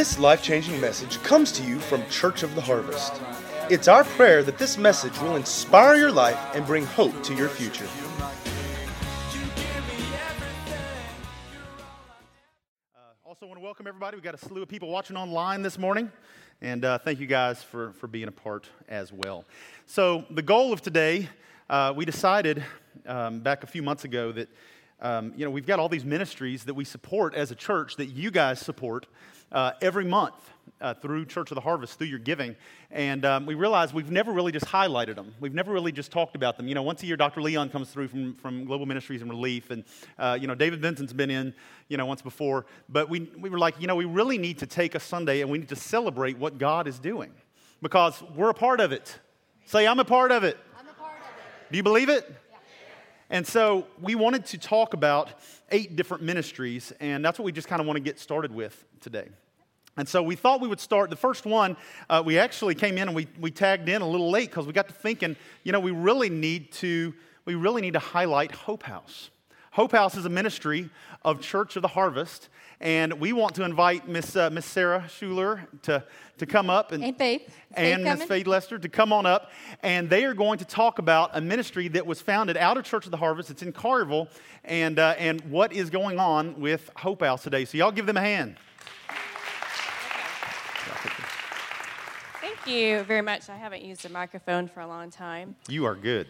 This life changing message comes to you from Church of the Harvest. It's our prayer that this message will inspire your life and bring hope to your future. Also, want to welcome everybody. We've got a slew of people watching online this morning, and uh, thank you guys for, for being a part as well. So, the goal of today, uh, we decided um, back a few months ago that um, you know we've got all these ministries that we support as a church that you guys support uh, every month uh, through Church of the Harvest, through your giving. And um, we realized we've never really just highlighted them. We've never really just talked about them. You know, once a year, Dr. Leon comes through from, from Global Ministries and Relief. And, uh, you know, David Benson's been in, you know, once before. But we, we were like, you know, we really need to take a Sunday and we need to celebrate what God is doing because we're a part of it. Say, I'm a part of it. I'm a part of it. Do you believe it? And so we wanted to talk about eight different ministries, and that's what we just kind of want to get started with today. And so we thought we would start. The first one, uh, we actually came in and we, we tagged in a little late because we got to thinking, you know, we really need to we really need to highlight Hope House. Hope House is a ministry of Church of the Harvest, and we want to invite Miss uh, Miss Sarah Schuler to to come up and And Faith. And Miss? Faith Lester to come on up, and they are going to talk about a ministry that was founded out of Church of the Harvest. It's in Collierville, and uh, and what is going on with Hope House today. So y'all give them a hand. You very much. I haven't used a microphone for a long time. You are good.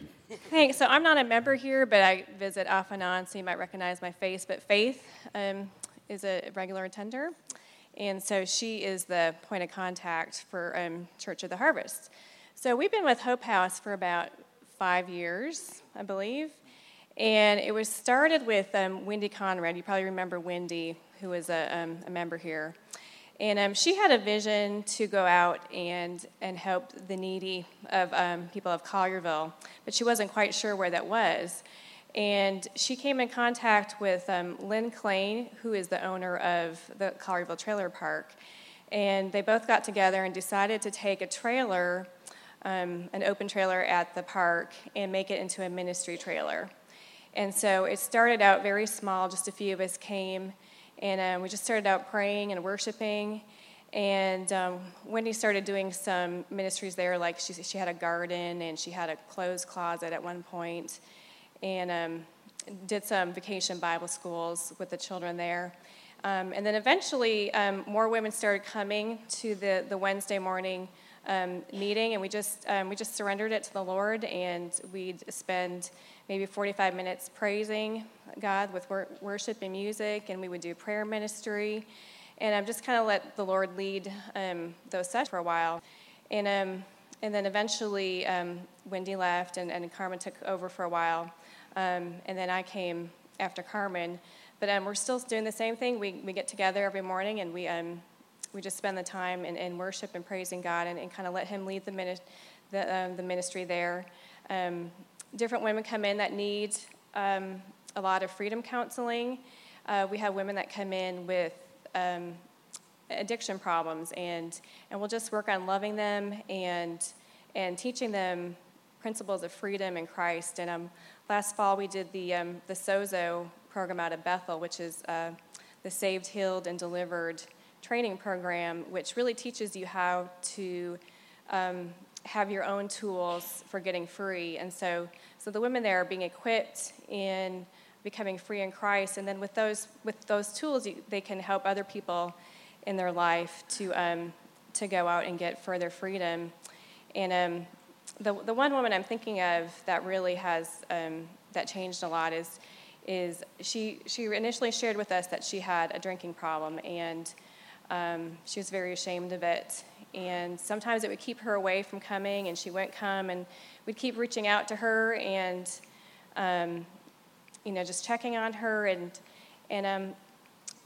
Thanks. So I'm not a member here, but I visit off and on, so you might recognize my face. But Faith um, is a regular attender, and so she is the point of contact for um, Church of the Harvest. So we've been with Hope House for about five years, I believe, and it was started with um, Wendy Conrad. You probably remember Wendy, who was a, um, a member here. And um, she had a vision to go out and, and help the needy of um, people of Collierville, but she wasn't quite sure where that was. And she came in contact with um, Lynn Klein, who is the owner of the Collierville Trailer Park. And they both got together and decided to take a trailer, um, an open trailer at the park, and make it into a ministry trailer. And so it started out very small, just a few of us came, and um, we just started out praying and worshiping. And um, Wendy started doing some ministries there, like she, she had a garden and she had a clothes closet at one point, and um, did some vacation Bible schools with the children there. Um, and then eventually, um, more women started coming to the, the Wednesday morning um, meeting, and we just um, we just surrendered it to the Lord, and we'd spend maybe 45 minutes praising God with wor- worship and music, and we would do prayer ministry, and I'm just kind of let the Lord lead um, those sessions for a while, and um, and then eventually um, Wendy left, and, and Carmen took over for a while, um, and then I came after Carmen. But um, we're still doing the same thing. We, we get together every morning and we, um, we just spend the time in, in worship and praising God and, and kind of let Him lead the, mini- the, the ministry there. Um, different women come in that need um, a lot of freedom counseling. Uh, we have women that come in with um, addiction problems, and, and we'll just work on loving them and, and teaching them principles of freedom in Christ. And um, last fall we did the, um, the SOZO program out of Bethel, which is uh, the Saved, Healed, and Delivered training program, which really teaches you how to um, have your own tools for getting free. And so, so the women there are being equipped in becoming free in Christ, and then with those with those tools, you, they can help other people in their life to um, to go out and get further freedom. And um, the the one woman I'm thinking of that really has um, that changed a lot is is she she initially shared with us that she had a drinking problem and um, she was very ashamed of it. And sometimes it would keep her away from coming, and she wouldn't come. And we'd keep reaching out to her and, um, you know, just checking on her. And, and um,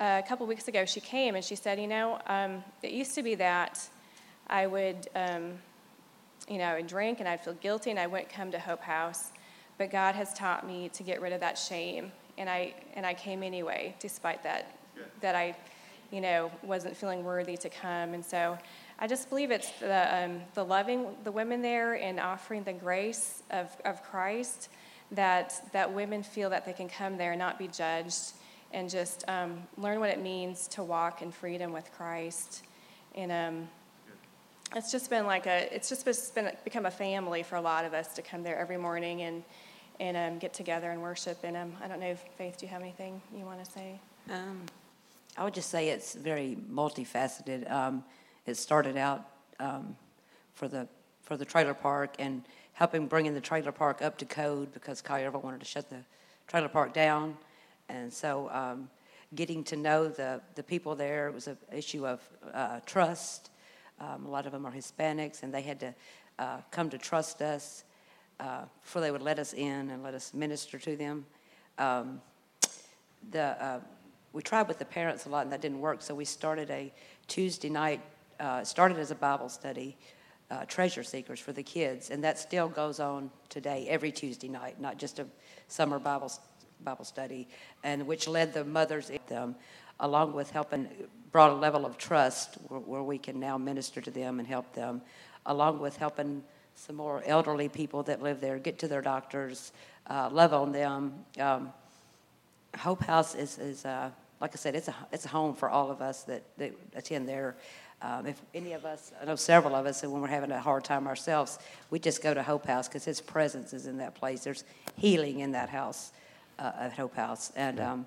a couple weeks ago, she came and she said, You know, um, it used to be that I would, um, you know, I would drink and I'd feel guilty and I wouldn't come to Hope House. But God has taught me to get rid of that shame. And I, and I came anyway, despite that, that I you know, wasn't feeling worthy to come. And so I just believe it's the, um, the loving the women there and offering the grace of, of Christ that, that women feel that they can come there and not be judged and just um, learn what it means to walk in freedom with Christ. And um, it's just been like a, it's just been become a family for a lot of us to come there every morning and, and um, get together and worship. And um, I don't know, if Faith, do you have anything you want to say? I would just say it's very multifaceted. Um, it started out um, for the for the trailer park and helping bringing the trailer park up to code because Kyle wanted to shut the trailer park down, and so um, getting to know the the people there was an issue of uh, trust. Um, a lot of them are Hispanics, and they had to uh, come to trust us uh, before they would let us in and let us minister to them. Um, the uh, we tried with the parents a lot, and that didn't work. So we started a Tuesday night. Uh, started as a Bible study, uh, treasure seekers for the kids, and that still goes on today every Tuesday night, not just a summer Bible Bible study, and which led the mothers in them, along with helping brought a level of trust where, where we can now minister to them and help them, along with helping some more elderly people that live there get to their doctors, uh, love on them. Um, Hope House is, is uh, like I said, it's a, it's a home for all of us that, that attend there. Um, if any of us, I know several of us, and when we're having a hard time ourselves, we just go to Hope House because His presence is in that place. There's healing in that house uh, at Hope House, and um,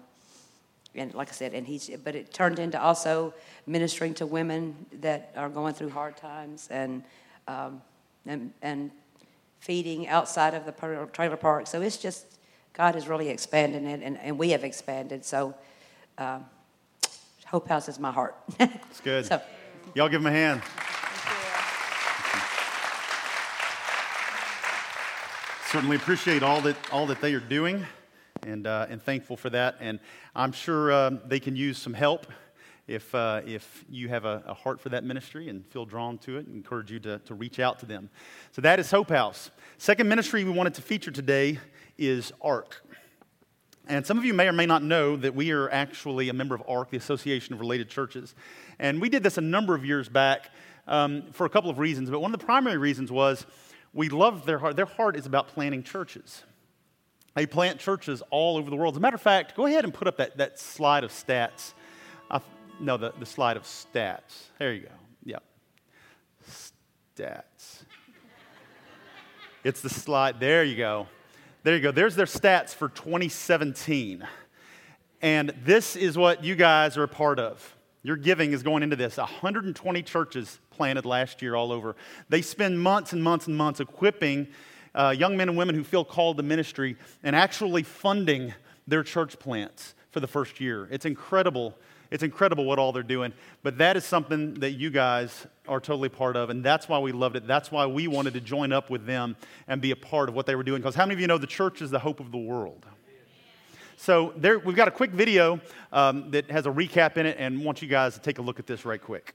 and like I said, and he's. But it turned into also ministering to women that are going through hard times, and um, and and feeding outside of the trailer park. So it's just God is really expanding it, and, and we have expanded. So um, Hope House is my heart. It's good. so, Y'all give them a hand. Certainly appreciate all that, all that they are doing and, uh, and thankful for that. And I'm sure um, they can use some help if, uh, if you have a, a, heart for that ministry and feel drawn to it. I encourage you to, to reach out to them. So that is Hope House. Second ministry we wanted to feature today is ARC. And some of you may or may not know that we are actually a member of ARC, the Association of Related Churches. And we did this a number of years back um, for a couple of reasons. But one of the primary reasons was we love their heart. Their heart is about planting churches. They plant churches all over the world. As a matter of fact, go ahead and put up that, that slide of stats. No, the, the slide of stats. There you go. Yep. Stats. It's the slide. There you go. There you go. There's their stats for 2017. And this is what you guys are a part of. Your giving is going into this. 120 churches planted last year all over. They spend months and months and months equipping uh, young men and women who feel called to ministry and actually funding their church plants for the first year. It's incredible it's incredible what all they're doing. But that is something that you guys are totally part of, and that's why we loved it. That's why we wanted to join up with them and be a part of what they were doing. Because how many of you know the church is the hope of the world? So there, we've got a quick video um, that has a recap in it, and want you guys to take a look at this right quick.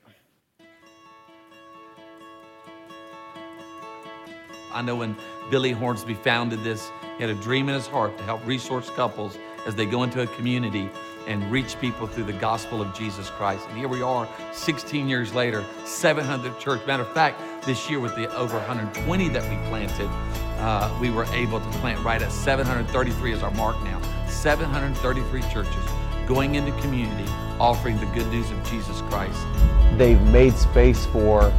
I know when Billy Hornsby founded this, he had a dream in his heart to help resource couples as they go into a community and reach people through the gospel of Jesus Christ. And here we are, 16 years later, 700 church. Matter of fact, this year with the over 120 that we planted, uh, we were able to plant right at 733 is our mark now. 733 churches going into community, offering the good news of Jesus Christ. They've made space for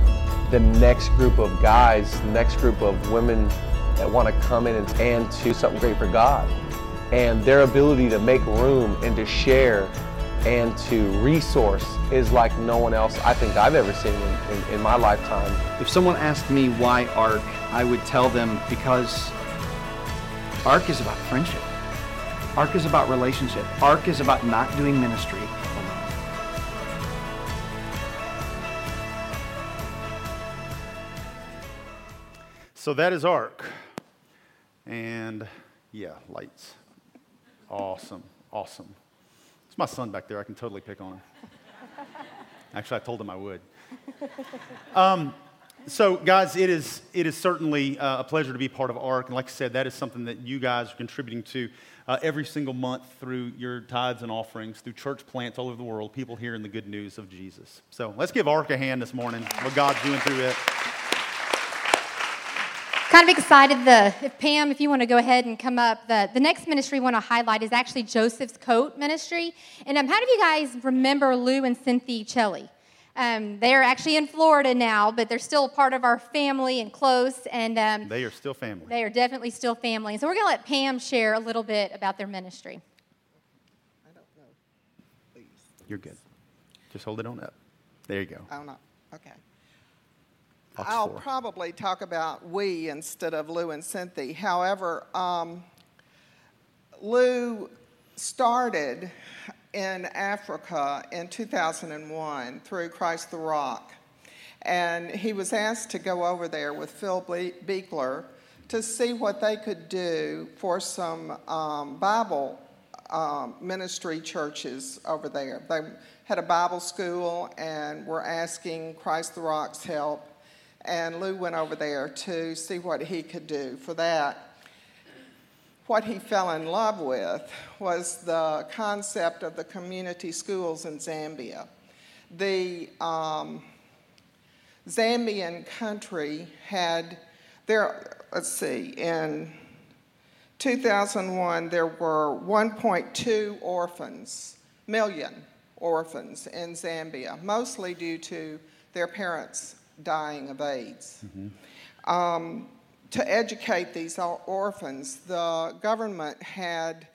the next group of guys, the next group of women that want to come in and, and do something great for God and their ability to make room and to share and to resource is like no one else I think I've ever seen in, in, in, my lifetime. If someone asked me why ARC, I would tell them because ARC is about friendship. ARC is about relationship. ARC is about not doing ministry alone. So that is ARC. And yeah, lights. Awesome. Awesome. It's my son back there. I can totally pick on him. Actually, I told him I would. Um, so, guys, it is, it is certainly uh, a pleasure to be part of ARC. And like I said, that is something that you guys are contributing to uh, every single month through your tithes and offerings, through church plants all over the world, people hearing the good news of Jesus. So, let's give ARC a hand this morning, what God's doing through it kind of excited. The if Pam, if you want to go ahead and come up, the, the next ministry we want to highlight is actually Joseph's Coat Ministry. And um, how do you guys remember Lou and Cynthia Chelly? Um, they are actually in Florida now, but they're still a part of our family and close, and um, They are still family. they are definitely still family. So we're going to let Pam share a little bit about their ministry. I don't know Please. you're good. Just hold it on up. There you go. Oh, no. Okay. I'll probably talk about we instead of Lou and Cynthia. However, um, Lou started in Africa in 2001 through Christ the Rock. And he was asked to go over there with Phil Beekler to see what they could do for some um, Bible um, ministry churches over there. They had a Bible school and were asking Christ the Rock's help. And Lou went over there to see what he could do for that what he fell in love with was the concept of the community schools in Zambia. The um, Zambian country had there, let's see, in 2001 there were 1.2 orphans, million orphans in Zambia, mostly due to their parents dying of AIDS. Um, to educate these orphans, the government had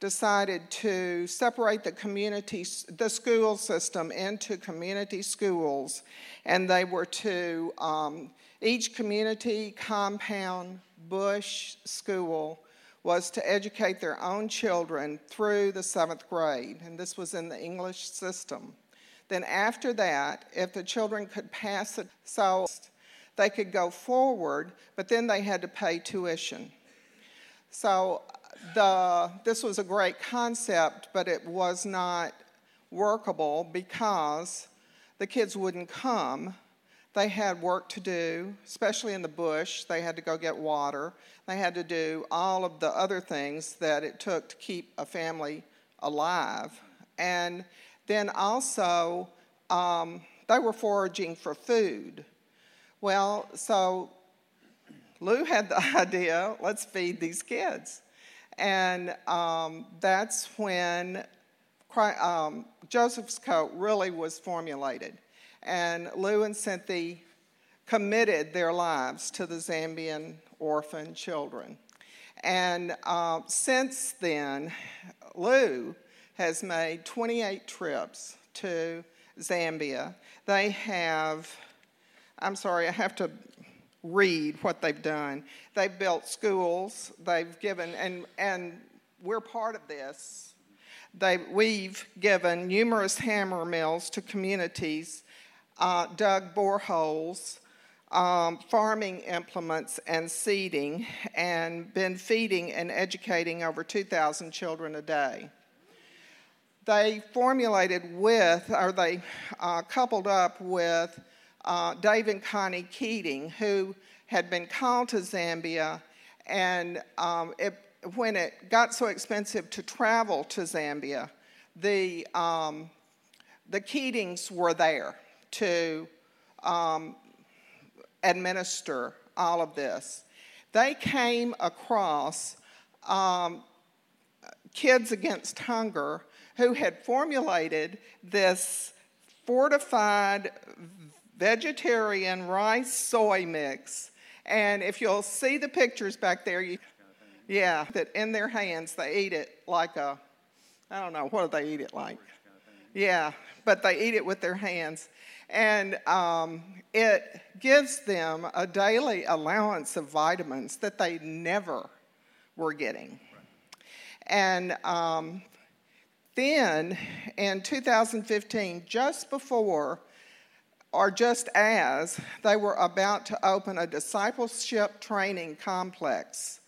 decided to separate the community, the school system into community schools, and they were to um, each community compound bush school was to educate their own children through the seventh grade, and this was in the English system. Then after that, if the children could pass it, so they could go forward, but then they had to pay tuition. So the, this was a great concept, but it was not workable because the kids wouldn't come. They had work to do, especially in the bush. They had to go get water. They had to do all of the other things that it took to keep a family alive. And then also, um, they were foraging for food. Well, so Lou had the idea let's feed these kids. And um, that's when um, Joseph's Coat really was formulated. And Lou and Cynthia committed their lives to the Zambian orphan children. And uh, since then, Lou has made 28 trips to Zambia. They have, I'm sorry, I have to read what they've done. They've built schools, they've given, and, and we're part of this. They, we've given numerous hammer mills to communities, uh, dug boreholes, um, farming implements, and seeding, and been feeding and educating over 2,000 children a day. They formulated with, or they uh, coupled up with uh, Dave and Connie Keating, who had been called to Zambia, and um, it, when it got so expensive to travel to Zambia, the, um, the Keatings were there to um, administer all of this. They came across um, Kids Against Hunger who had formulated this fortified vegetarian rice soy mix. And if you'll see the pictures back there, you, yeah, that in their hands they eat it like a, I don't know, what do they eat it like? Yeah, but they eat it with their hands. And um, it gives them a daily allowance of vitamins that they never were getting. And um, then in 2015, just before or just as they were about to open a discipleship training complex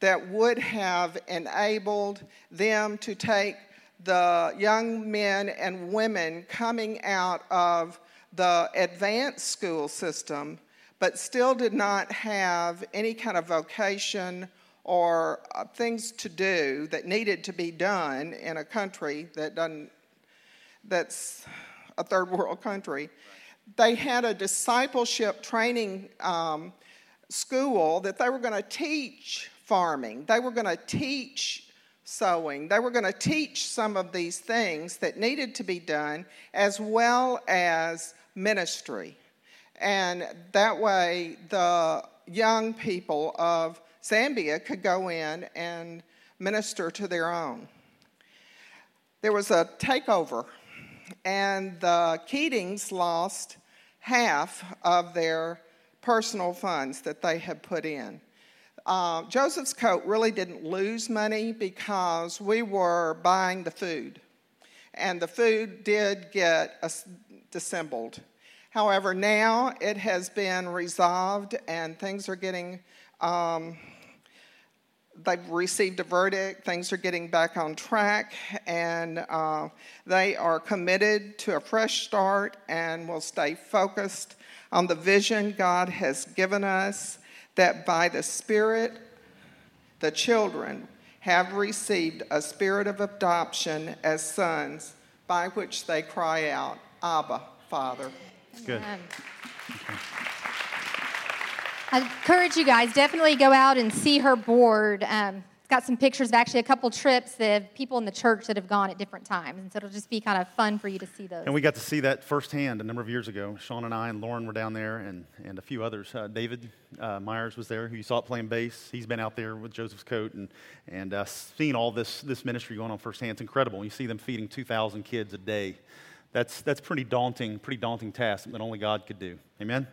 that would have enabled them to take the young men and women coming out of the advanced school system, but still did not have any kind of vocation or uh, things to do that needed to be done in a country that doesn't, that's a third world country. They had a discipleship training um, school that they were going to teach farming. They were going to teach sewing. They were going to teach some of these things that needed to be done, as well as ministry. And that way, the young people of Zambia could go in and minister to their own. There was a takeover, and the Keatings lost half of their personal funds that they had put in. Uh, Joseph's Coat really didn't lose money because we were buying the food, and the food did get dissembled. However, now it has been resolved and things are getting, um, they've received a verdict, things are getting back on track, and uh, they are committed to a fresh start and will stay focused on the vision God has given us that by the Spirit, the children have received a spirit of adoption as sons by which they cry out, Abba, Father. Good. I encourage you guys definitely go out and see her board. Um, got some pictures of actually a couple trips that people in the church that have gone at different times. And so it'll just be kind of fun for you to see those. And we got to see that firsthand a number of years ago. Sean and I and Lauren were down there, and, and a few others. Uh, David uh, Myers was there, who you saw playing bass. He's been out there with Joseph's Coat and, and uh, seen all this, this ministry going on firsthand. It's incredible. You see them feeding 2,000 kids a day. That's, that's pretty daunting, pretty daunting task that only God could do. Amen?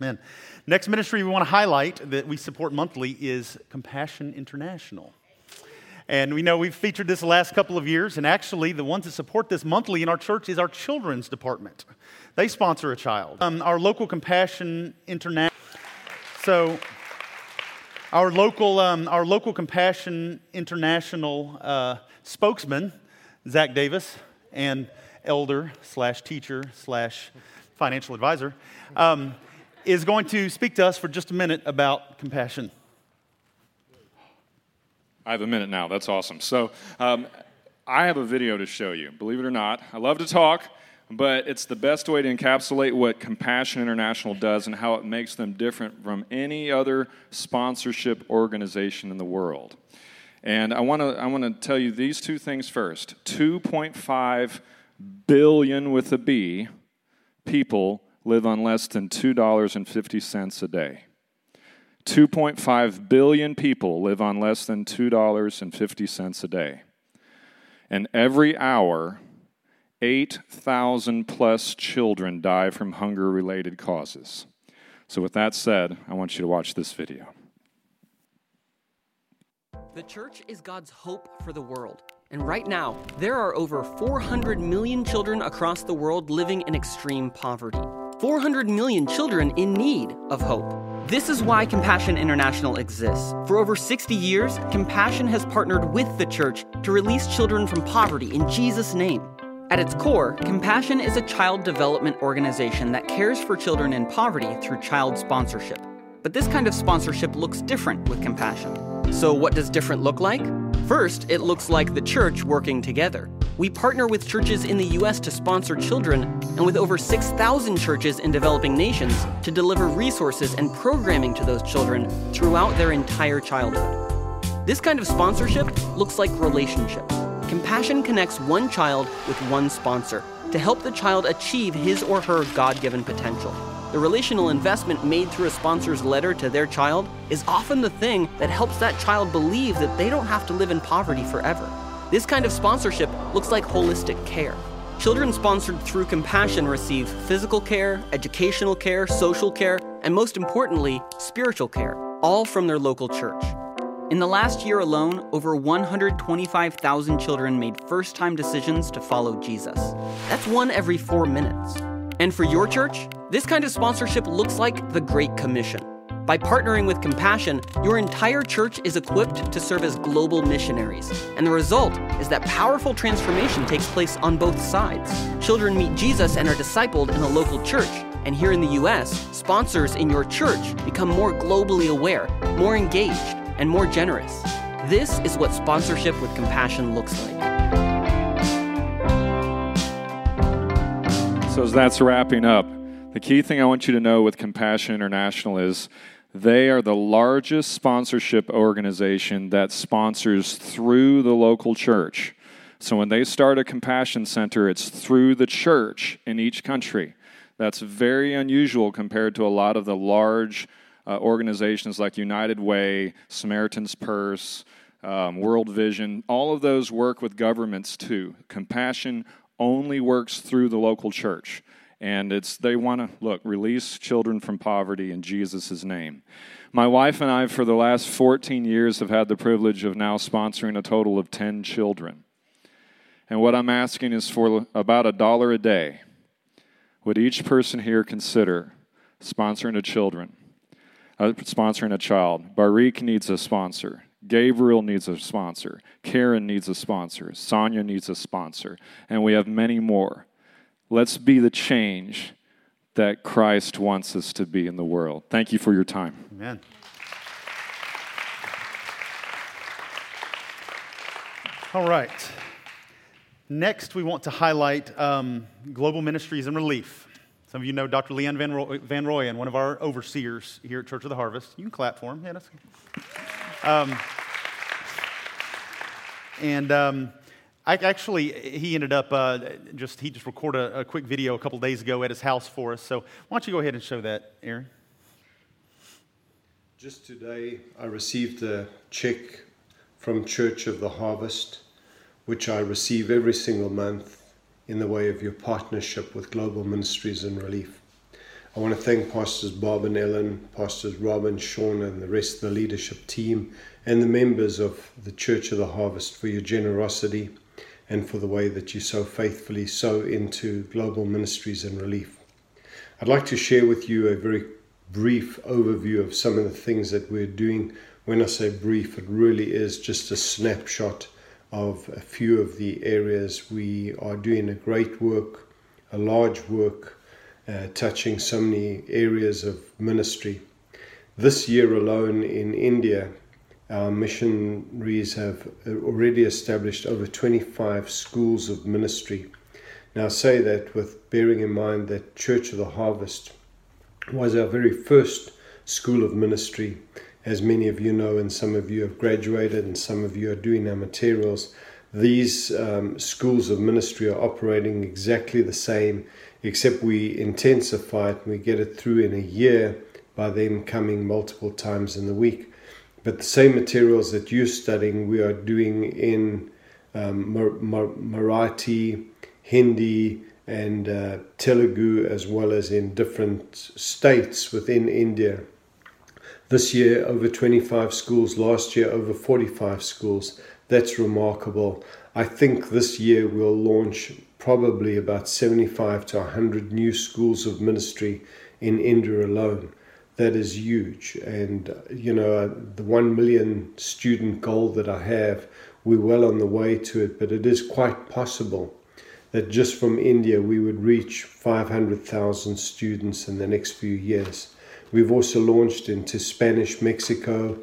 Amen. Next ministry we want to highlight that we support monthly is Compassion International. And we know we've featured this the last couple of years, and actually, the ones that support this monthly in our church is our children's department. They sponsor a child. Um, our local Compassion International. So, our local, um, our local Compassion International uh, spokesman, Zach Davis, and elder slash teacher slash financial advisor, um, is going to speak to us for just a minute about compassion. I have a minute now. That's awesome. So, um, I have a video to show you. Believe it or not, I love to talk, but it's the best way to encapsulate what Compassion International does and how it makes them different from any other sponsorship organization in the world. And I want to I want to tell you these two things first. 2.5 billion with a B people live on less than $2.50 a day. 2.5 billion people live on less than $2.50 a day. And every hour, 8,000 plus children die from hunger related causes. So, with that said, I want you to watch this video. The church is God's hope for the world. And right now, there are over 400 million children across the world living in extreme poverty. 400 million children in need of hope. This is why Compassion International exists. For over 60 years, Compassion has partnered with the church to release children from poverty in Jesus' name. At its core, Compassion is a child development organization that cares for children in poverty through child sponsorship. But this kind of sponsorship looks different with Compassion. So, what does different look like? First, it looks like the church working together. We partner with churches in the U.S. to sponsor children, and with over 6,000 churches in developing nations to deliver resources and programming to those children throughout their entire childhood. This kind of sponsorship looks like relationship. Compassion connects one child with one sponsor to help the child achieve his or her God given potential. The relational investment made through a sponsor's letter to their child is often the thing that helps that child believe that they don't have to live in poverty forever. This kind of sponsorship looks like holistic care. Children sponsored through Compassion receive physical care, educational care, social care, and most importantly, spiritual care, all from their local church. In the last year alone, over 125,000 children made first time decisions to follow Jesus. That's one every four minutes. And for your church, this kind of sponsorship looks like the Great Commission. By partnering with Compassion, your entire church is equipped to serve as global missionaries. And the result is that powerful transformation takes place on both sides. Children meet Jesus and are discipled in a local church. And here in the US, sponsors in your church become more globally aware, more engaged, and more generous. This is what sponsorship with compassion looks like. So, as that's wrapping up, the key thing I want you to know with Compassion International is they are the largest sponsorship organization that sponsors through the local church. So when they start a compassion center, it's through the church in each country. That's very unusual compared to a lot of the large uh, organizations like United Way, Samaritan's Purse, um, World Vision. All of those work with governments too. Compassion only works through the local church. And it's they want to look release children from poverty in Jesus' name. My wife and I, for the last 14 years, have had the privilege of now sponsoring a total of 10 children. And what I'm asking is for about a dollar a day. Would each person here consider sponsoring a children, uh, sponsoring a child? Barik needs a sponsor. Gabriel needs a sponsor. Karen needs a sponsor. Sonia needs a sponsor. And we have many more. Let's be the change that Christ wants us to be in the world. Thank you for your time. Amen. All right. Next, we want to highlight um, global ministries and relief. Some of you know Dr. Leon Van, Roy, Van Rooyen, one of our overseers here at Church of the Harvest. You can clap for him. Yeah, that's um, and um, I actually, he ended up uh, just, he just recorded a, a quick video a couple days ago at his house for us. So why don't you go ahead and show that, Aaron? Just today, I received a check from Church of the Harvest, which I receive every single month in the way of your partnership with Global Ministries and Relief. I want to thank Pastors Bob and Ellen, Pastors Rob and Sean, and the rest of the leadership team, and the members of the Church of the Harvest for your generosity and for the way that you so faithfully sow into global ministries and relief. I'd like to share with you a very brief overview of some of the things that we're doing. When I say brief, it really is just a snapshot of a few of the areas we are doing a great work, a large work, uh, touching so many areas of ministry. This year alone in India, our missionaries have already established over 25 schools of ministry. Now, I say that with bearing in mind that Church of the Harvest was our very first school of ministry. As many of you know, and some of you have graduated, and some of you are doing our materials. These um, schools of ministry are operating exactly the same, except we intensify it and we get it through in a year by them coming multiple times in the week. But the same materials that you're studying, we are doing in um, Mar- Mar- Marathi, Hindi, and uh, Telugu, as well as in different states within India. This year, over 25 schools. Last year, over 45 schools. That's remarkable. I think this year we'll launch probably about 75 to 100 new schools of ministry in India alone that is huge. And, you know, uh, the 1 million student goal that I have, we're well on the way to it, but it is quite possible that just from India we would reach 500,000 students in the next few years. We've also launched into Spanish Mexico,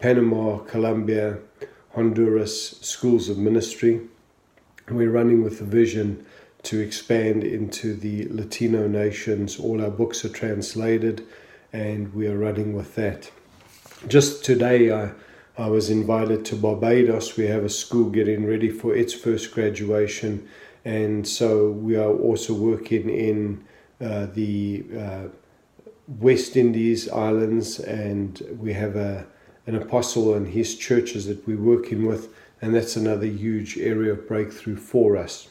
Panama, Colombia, Honduras schools of ministry. We're running with the vision to expand into the Latino nations. All our books are translated and we are running with that. Just today, I, I was invited to Barbados. We have a school getting ready for its first graduation, and so we are also working in uh, the uh, West Indies islands, and we have a an apostle and his churches that we're working with, and that's another huge area of breakthrough for us.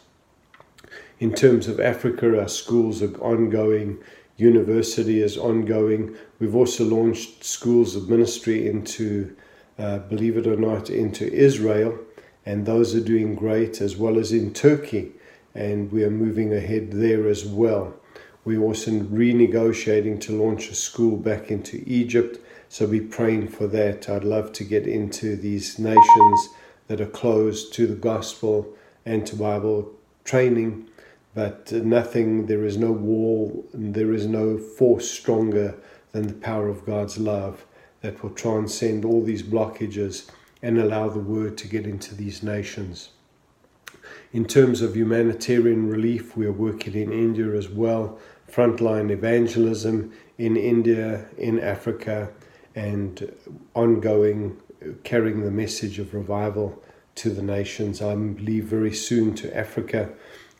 In terms of Africa, our schools are ongoing university is ongoing. We've also launched schools of ministry into, uh, believe it or not, into Israel, and those are doing great, as well as in Turkey, and we are moving ahead there as well. We're also renegotiating to launch a school back into Egypt, so be praying for that. I'd love to get into these nations that are closed to the gospel and to Bible training but uh, nothing, there is no wall, there is no force stronger than the power of God's love that will transcend all these blockages and allow the word to get into these nations. In terms of humanitarian relief, we are working in India as well, frontline evangelism in India, in Africa, and ongoing carrying the message of revival to the nations. I believe very soon to Africa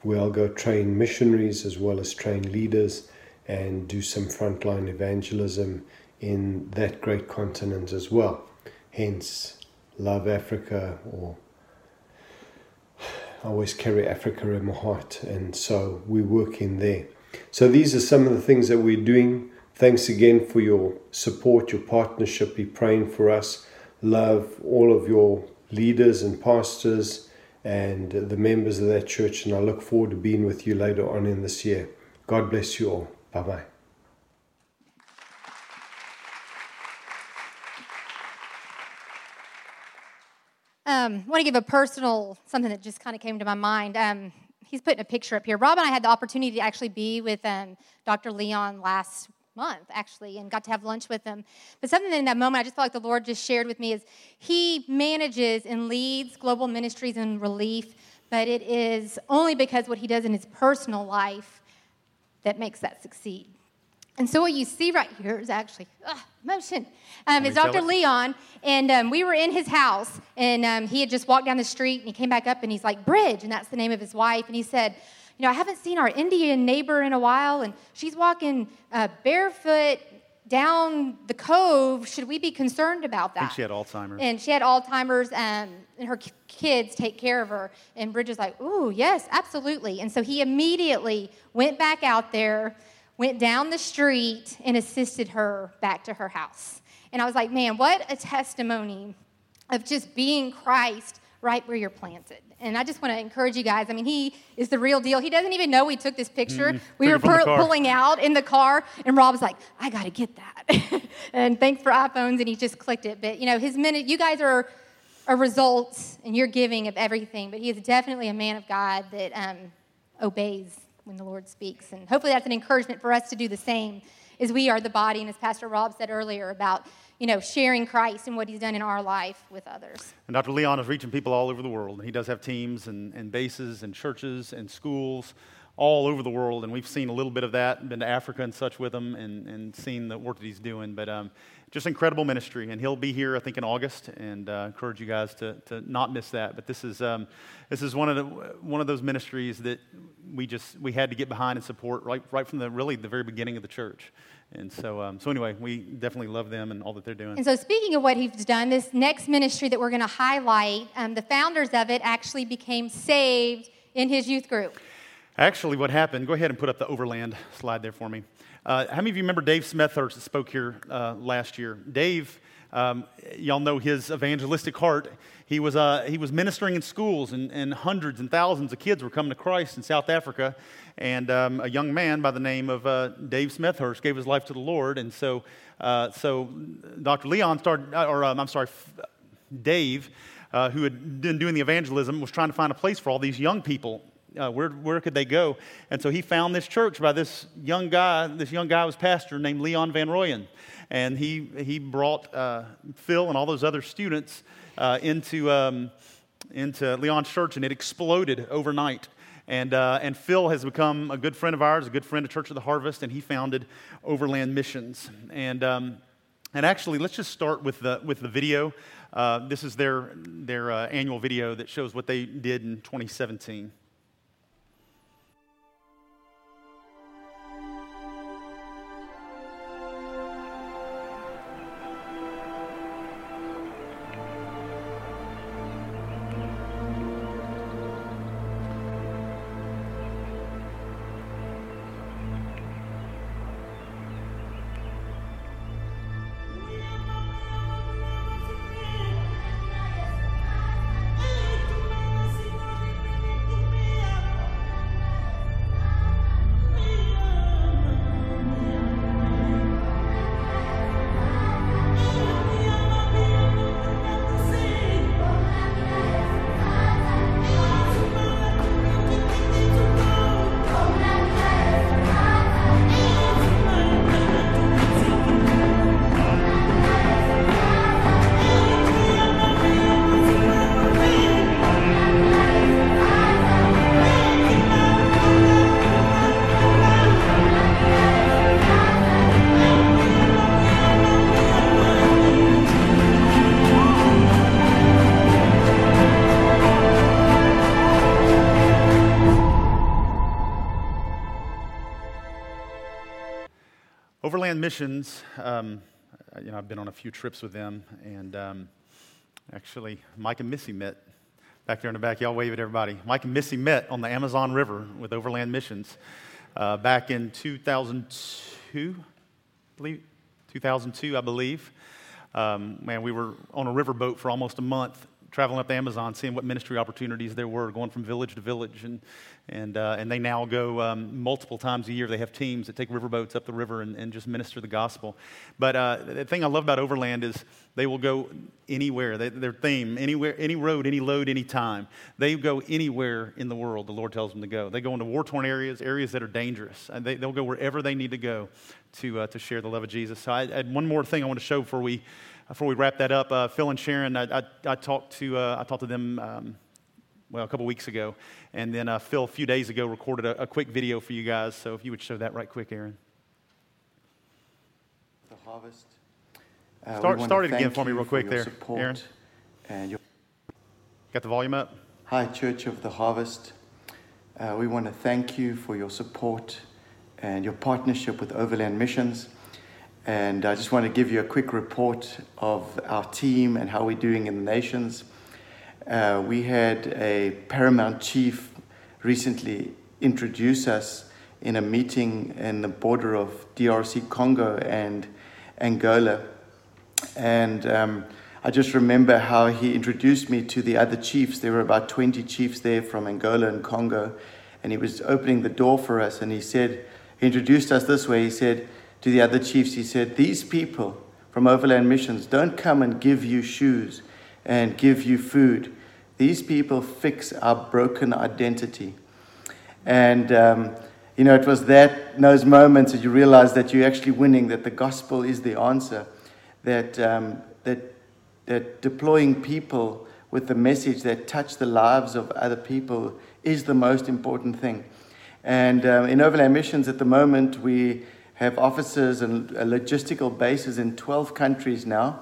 where I'll go train missionaries as well as train leaders and do some frontline evangelism in that great continent as well. Hence, love Africa or I always carry Africa in my heart, and so we work in there. So these are some of the things that we're doing. Thanks again for your support, your partnership. Be praying for us. Love all of your leaders and pastors and the members of that church, and I look forward to being with you later on in this year. God bless you all. Bye bye. Um, I want to give a personal something that just kind of came to my mind. Um, he's putting a picture up here. Rob and I had the opportunity to actually be with um, Dr. Leon last month, actually, and got to have lunch with him. But something in that moment I just felt like the Lord just shared with me is he manages and leads global ministries and relief, but it is only because what he does in his personal life that makes that succeed. And so what you see right here is actually ugh, motion. Um, is Dr. Leon, and um, we were in his house, and um, he had just walked down the street, and he came back up, and he's like, Bridge, and that's the name of his wife, and he said, you know, I haven't seen our Indian neighbor in a while, and she's walking uh, barefoot down the cove. Should we be concerned about that? I think she had Alzheimer's. And she had Alzheimer's, um, and her kids take care of her. And Bridge is like, ooh, yes, absolutely. And so he immediately went back out there went down the street and assisted her back to her house. And I was like, man, what a testimony of just being Christ right where you're planted. And I just want to encourage you guys. I mean, he is the real deal. He doesn't even know we took this picture. Mm, we were pulling out in the car, and Rob was like, I got to get that. and thanks for iPhones, and he just clicked it. But, you know, his minute, you guys are a result, and you're giving of everything. But he is definitely a man of God that um, obeys when the Lord speaks. And hopefully that's an encouragement for us to do the same as we are the body, and as Pastor Rob said earlier about you know, sharing Christ and what he's done in our life with others. And Dr. Leon is reaching people all over the world. And he does have teams and, and bases and churches and schools all over the world. And we've seen a little bit of that, been to Africa and such with him and, and seen the work that he's doing. But um, just incredible ministry. And he'll be here, I think, in August. And uh, encourage you guys to, to not miss that. But this is, um, this is one, of the, one of those ministries that we just we had to get behind and support right, right from the really the very beginning of the church. And so, um, so anyway, we definitely love them and all that they're doing. And so, speaking of what he's done, this next ministry that we're going to highlight, um, the founders of it actually became saved in his youth group. Actually, what happened? Go ahead and put up the overland slide there for me. Uh, how many of you remember Dave Smethurst that spoke here uh, last year? Dave, um, y'all know his evangelistic heart. He was, uh, he was ministering in schools, and, and, hundreds and thousands of kids were coming to Christ in South Africa. And um, a young man by the name of uh, Dave Smethurst gave his life to the Lord. And so, uh, so Dr. Leon started, uh, or um, I'm sorry, Dave, uh, who had been doing the evangelism, was trying to find a place for all these young people. Uh, where, where could they go? And so he found this church by this young guy. This young guy was pastor named Leon Van Rooyen. And he, he brought uh, Phil and all those other students into, um, into Leon's church, and it exploded overnight. And, uh, and Phil has become a good friend of ours, a good friend of Church of the Harvest, and he founded Overland Missions. And, um, and actually, let's just start with the, with the video. Uh, this is their, their uh, annual video that shows what they did in 2017. Missions, um, you know, I've been on a few trips with them, and um, actually, Mike and Missy met back there in the back. Y'all wave at everybody. Mike and Missy met on the Amazon River with Overland Missions uh, back in 2002, I believe, 2002, I believe. Um, man, we were on a riverboat for almost a month, traveling up the Amazon, seeing what ministry opportunities there were, going from village to village, and and, uh, and they now go um, multiple times a year. They have teams that take riverboats up the river and, and just minister the gospel. But uh, the thing I love about Overland is they will go anywhere. They, their theme, anywhere, any road, any load, any time. They go anywhere in the world the Lord tells them to go. They go into war torn areas, areas that are dangerous. And they, will go wherever they need to go to, uh, to share the love of Jesus. So I, I had one more thing I want to show before we, before we wrap that up. Uh, Phil and Sharon, I, I, I talked, to, uh, I talked to them. Um, well, a couple weeks ago. And then uh, Phil, a few days ago, recorded a, a, quick video for you guys. So if you would show that right quick, Aaron. The harvest. Uh, start start it again for me, real quick, there, Aaron. And your... Got the volume up? Hi, Church of the Harvest. Uh, we want to thank you for your support and your partnership with Overland Missions. And I just want to give you a quick report of our team and how we're doing in the nations. Uh, we had a paramount chief recently introduce us in a meeting in the border of DRC Congo and Angola. And um, I just remember how he introduced me to the other chiefs. There were about 20 chiefs there from Angola and Congo. And he was opening the door for us. And he said, he introduced us this way. He said to the other chiefs, he said, These people from Overland Missions don't come and give you shoes and give you food. These people fix our broken identity. And, um, you know, it was that, those moments that you realize that you're actually winning, that the gospel is the answer, that, um, that, that deploying people with the message that touch the lives of other people is the most important thing. And um, in Overland Missions at the moment, we have offices and logistical bases in 12 countries now,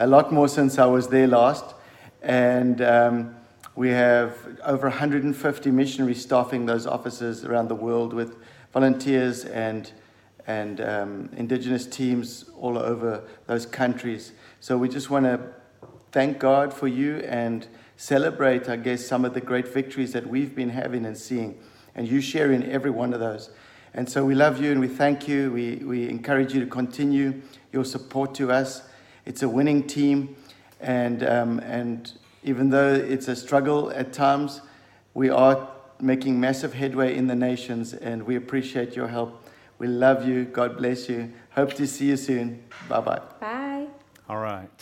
a lot more since I was there last. And um, we have over 150 missionaries staffing those offices around the world with volunteers and, and um, indigenous teams all over those countries. So we just want to thank God for you and celebrate, I guess, some of the great victories that we've been having and seeing. And you share in every one of those. And so we love you and we thank you. We, we encourage you to continue your support to us. It's a winning team. And, um, and even though it's a struggle at times, we are making massive headway in the nations, and we appreciate your help. We love you. God bless you. Hope to see you soon. Bye bye. Bye. All right.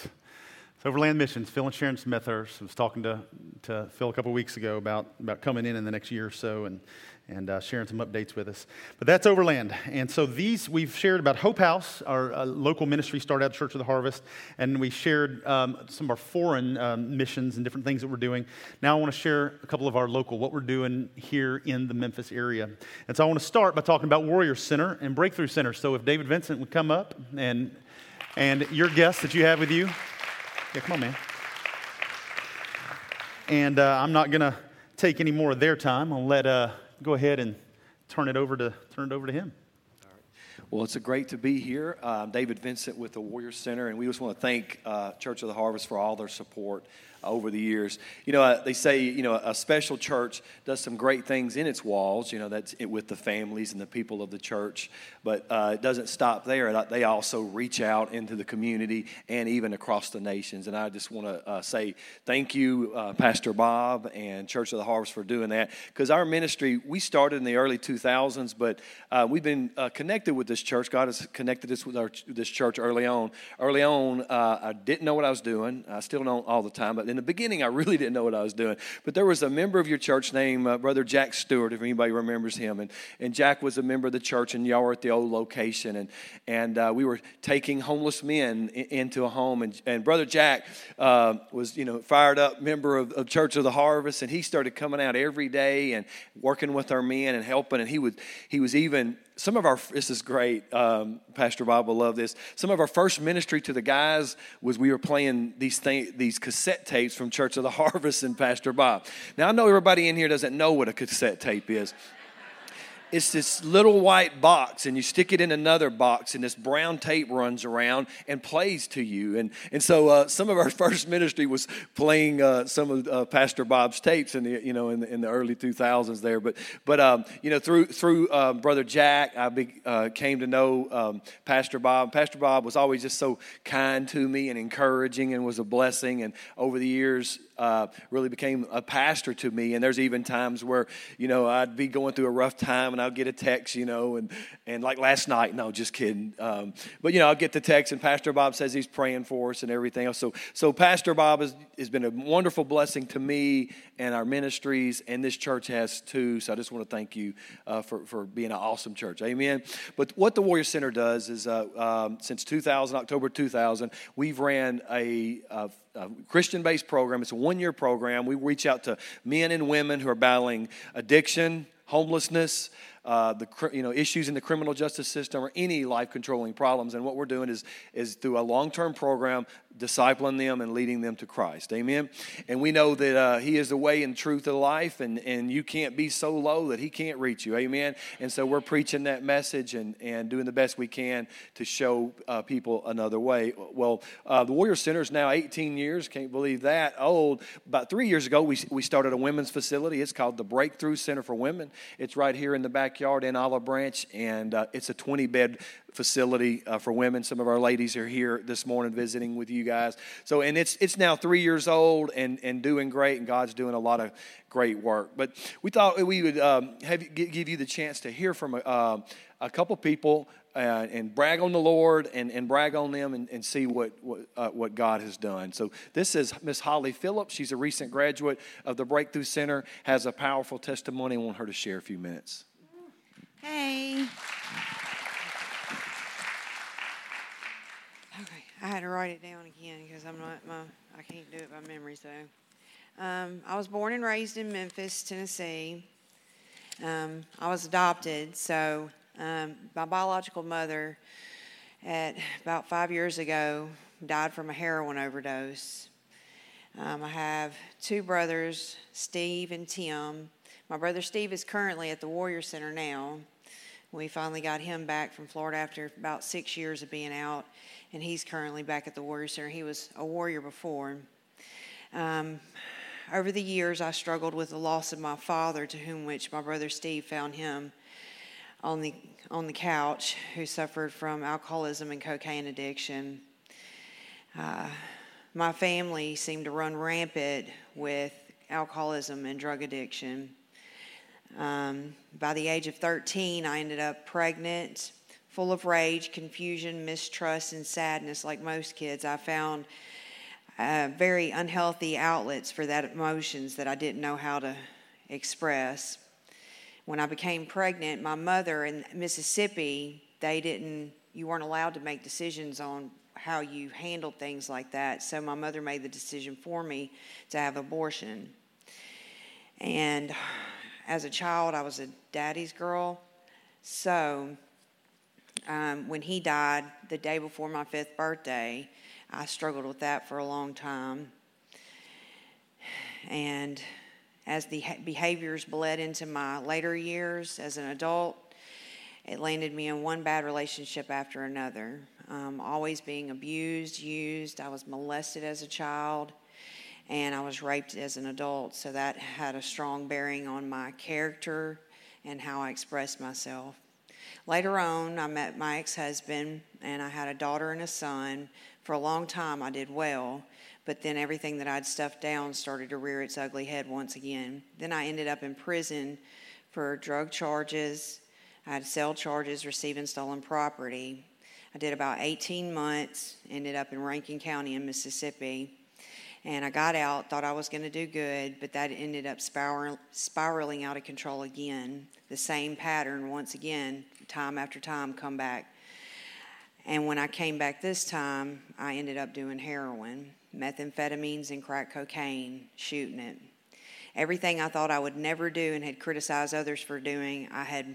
So Overland Missions, Phil and Sharon Smithhurst was talking to, to Phil a couple of weeks ago about, about coming in in the next year or so, and and uh, sharing some updates with us. But that's Overland. And so these, we've shared about Hope House, our uh, local ministry started out Church of the Harvest, and we shared um, some of our foreign um, missions and different things that we're doing. Now I want to share a couple of our local, what we're doing here in the Memphis area. And so I want to start by talking about Warrior Center and Breakthrough Center. So if David Vincent would come up and, and your guests that you have with you. Yeah, come on, man. And uh, I'm not going to take any more of their time. I'll let uh, go ahead and turn it over to turn it over to him. Well, it's a great to be here. Um, David Vincent with the Warrior Center, and we just want to thank uh, Church of the Harvest for all their support over the years. You know, uh, they say, you know, a special church does some great things in its walls, you know, that's it, with the families and the people of the church, but uh, it doesn't stop there. They also reach out into the community and even across the nations. And I just want to uh, say thank you, uh, Pastor Bob and Church of the Harvest, for doing that because our ministry, we started in the early 2000s, but uh, we've been uh, connected with this church. God has connected us with our, this church early on. Early on, I didn't know what I was doing. I still don't all the time, but in the beginning, I really didn't know what I was doing. But there was a member of your church named uh, Brother Jack Stewart, if anybody remembers him. And, and Jack was a member of the church, and y'all were at the old location. And, and uh, we were taking homeless men in, into a home. And, and Brother Jack uh, was, you know, fired up member of, of Church of the Harvest. And he started coming out every day and working with our men and helping. And he, would, he was even some of our this is great um, pastor bob will love this. Some of our first ministry to the guys was we were playing these these cassette tapes from church of the harvest and pastor bob. Now i know everybody in here doesn't know what a cassette tape is it's this little white box and you stick it in another box and this brown tape runs around and plays to you. And, and so uh, some of our first ministry was playing uh, some of uh, pastor bob's tapes in the you know in the, in the early 2000s there. But but um, you know through through uh, brother jack i be, uh, came to know um, pastor bob. Pastor bob was always just so kind to me and encouraging and was a blessing. And over the years uh, really became a pastor to me. And there's even times where, you know, I'd be going through a rough time and I'll get a text, you know, and, and like last night, no, just kidding. Um, but, you know, I'll get the text and Pastor Bob says he's praying for us and everything else. So, so Pastor Bob has, has been a wonderful blessing to me and our ministries, and this church has too. So I just want to thank you uh, for, for being an awesome church. Amen. But what the Warrior Center does is uh, um, since 2000, October 2000, we've ran a, a a Christian based program. It's a one year program. We reach out to men and women who are battling addiction, homelessness, uh, the you know issues in the criminal justice system or any life controlling problems. And what we're doing is is through a long term program, discipling them and leading them to Christ. Amen. And we know that uh, He is the way and truth of life, and and you can't be so low that He can't reach you. Amen. And so we're preaching that message and and doing the best we can to show uh, people another way. Well, uh, the Warrior Center is now 18 years. Can't believe that old. About three years ago, we we started a women's facility. It's called the Breakthrough Center for Women. It's right here in the backyard in Olive Branch, and uh, it's a 20 bed facility uh, for women. Some of our ladies are here this morning visiting with you guys. So, and it's it's now three years old and and doing great, and God's doing a lot of great work. But we thought we would um, have give you the chance to hear from a, uh, a couple people. Uh, and brag on the Lord and, and brag on them and, and see what, what, uh, what God has done. So, this is Miss Holly Phillips. She's a recent graduate of the Breakthrough Center, has a powerful testimony. I want her to share a few minutes. Hey. I had to write it down again because I'm not my I can't do it by memory. So, um, I was born and raised in Memphis, Tennessee. Um, I was adopted, so um, my biological mother, at about five years ago, died from a heroin overdose. Um, I have two brothers, Steve and Tim. My brother Steve is currently at the Warrior Center now. We finally got him back from Florida after about six years of being out, and he's currently back at the Warrior Center. He was a warrior before. Um, over the years, I struggled with the loss of my father, to whom which my brother Steve found him on the on the couch, who suffered from alcoholism and cocaine addiction. Uh, my family seemed to run rampant with alcoholism and drug addiction. Um, by the age of 13, I ended up pregnant, full of rage, confusion, mistrust, and sadness, like most kids. I found uh, very unhealthy outlets for that emotions that I didn't know how to express. When I became pregnant, my mother in Mississippi, they didn't, you weren't allowed to make decisions on how you handled things like that. So my mother made the decision for me to have abortion. And as a child, I was a daddy's girl. So um, when he died the day before my fifth birthday, I struggled with that for a long time. And as the behaviors bled into my later years as an adult, it landed me in one bad relationship after another. Um, always being abused, used. I was molested as a child and I was raped as an adult, so that had a strong bearing on my character and how I expressed myself. Later on, I met my ex husband, and I had a daughter and a son. For a long time, I did well, but then everything that I'd stuffed down started to rear its ugly head once again. Then I ended up in prison for drug charges. I had cell charges, receiving stolen property. I did about 18 months, ended up in Rankin County in Mississippi. And I got out, thought I was going to do good, but that ended up spiral, spiraling out of control again. The same pattern, once again, time after time, come back. And when I came back this time, I ended up doing heroin, methamphetamines, and crack cocaine, shooting it. Everything I thought I would never do and had criticized others for doing, I had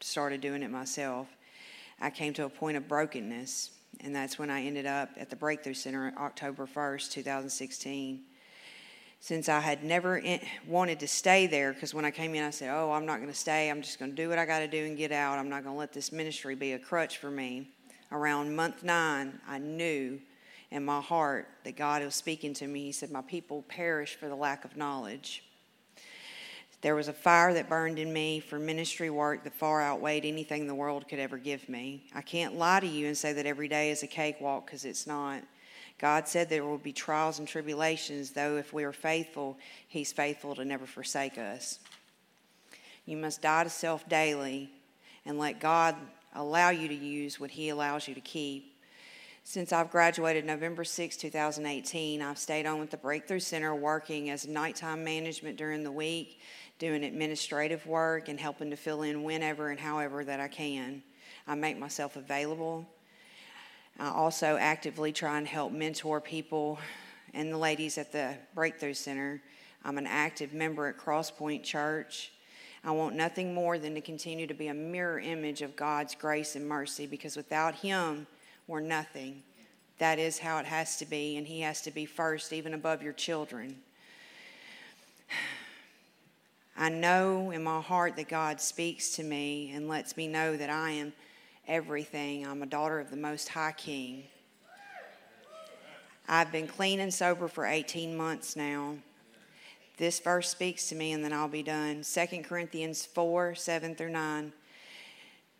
started doing it myself. I came to a point of brokenness and that's when I ended up at the Breakthrough Center October 1st, 2016. since I had never in, wanted to stay there, because when I came in, I said, Oh, I'm not going to stay. I'm just going to do what I got to do and get out. I'm not going to let this ministry be a crutch for me. Around month nine, I knew in my heart that God was speaking to me. He said, My people perish for the lack of knowledge. There was a fire that burned in me for ministry work that far outweighed anything the world could ever give me. I can't lie to you and say that every day is a cakewalk because it's not. God said there will be trials and tribulations, though if we are faithful, He's faithful to never forsake us. You must die to self daily and let God allow you to use what He allows you to keep. Since I've graduated November 6, 2018, I've stayed on with the Breakthrough Center working as nighttime management during the week, doing administrative work, and helping to fill in whenever and however that I can. I make myself available I also actively try and help mentor people and the ladies at the Breakthrough Center. I'm an active member at Crosspoint Church. I want nothing more than to continue to be a mirror image of God's grace and mercy because without Him, we're nothing. That is how it has to be, and He has to be first, even above your children. I know in my heart that God speaks to me and lets me know that I am everything. I'm a daughter of the Most High King. I've been clean and sober for 18 months now. This verse speaks to me, and then I'll be done. 2 Corinthians 4 7 through 9.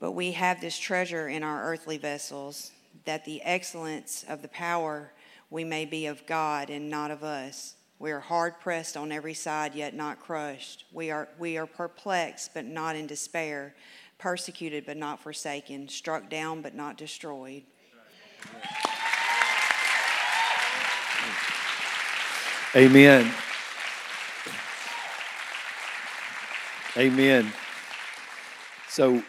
But we have this treasure in our earthly vessels, that the excellence of the power we may be of God and not of us. We are hard pressed on every side, yet not crushed. We are, we are perplexed, but not in despair persecuted but not forsaken, struck down but not destroyed. Amen. Amen. So,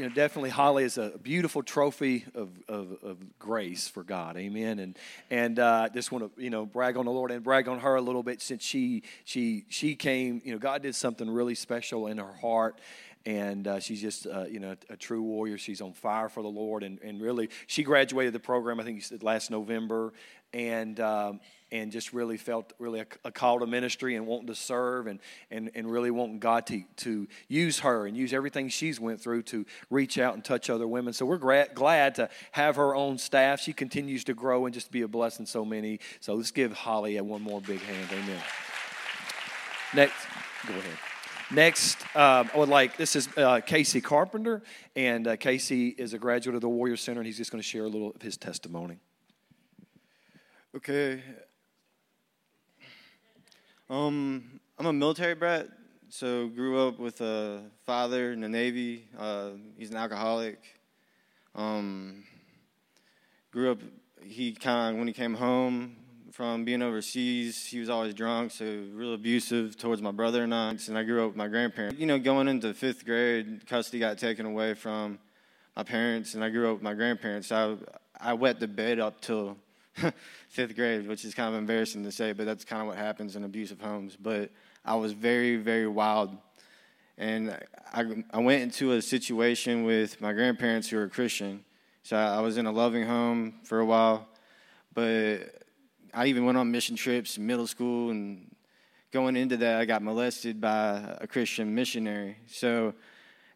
you know, definitely Holly is a beautiful trophy of, of, of grace for God. Amen. And and uh, just want to you know brag on the Lord and brag on her a little bit since she she she came. You know, God did something really special in her heart and uh, she's just uh, you know a, a, true warrior. She's on fire for the Lord, and, and really she graduated the program I think you said last November, and um, and just really felt really a, a, call to ministry and wanting to serve and and, and really wanting God to to use her and use everything she's went through to reach out and touch other women. So we're gra- glad to have her on staff. She continues to grow and just be a blessing so many. So let's give Holly a one more big hand. Amen. Next, go ahead. Next, uh, I would like this is uh, Casey Carpenter, and uh, Casey is a graduate of the Warrior Center, and he's just going to share a little of his testimony. Okay. Um, I'm a military brat, so grew up with a father in the Navy. Uh, he's an alcoholic. Um, grew up. He kind of when he came home, from being overseas. He was always drunk, so real abusive towards my brother and I. And I grew up with my grandparents. You know, going into fifth grade, custody got taken away from my parents, and I grew up with my grandparents. So I, I wet the bed up till fifth grade, which is kind of embarrassing to say, but that's kind of what happens in abusive homes. But I was very, very wild. And I, I went into a situation with my grandparents who were Christian. So I was in a loving home for a while, but I even went on mission trips in middle school, and going into that, I got molested by a Christian missionary. So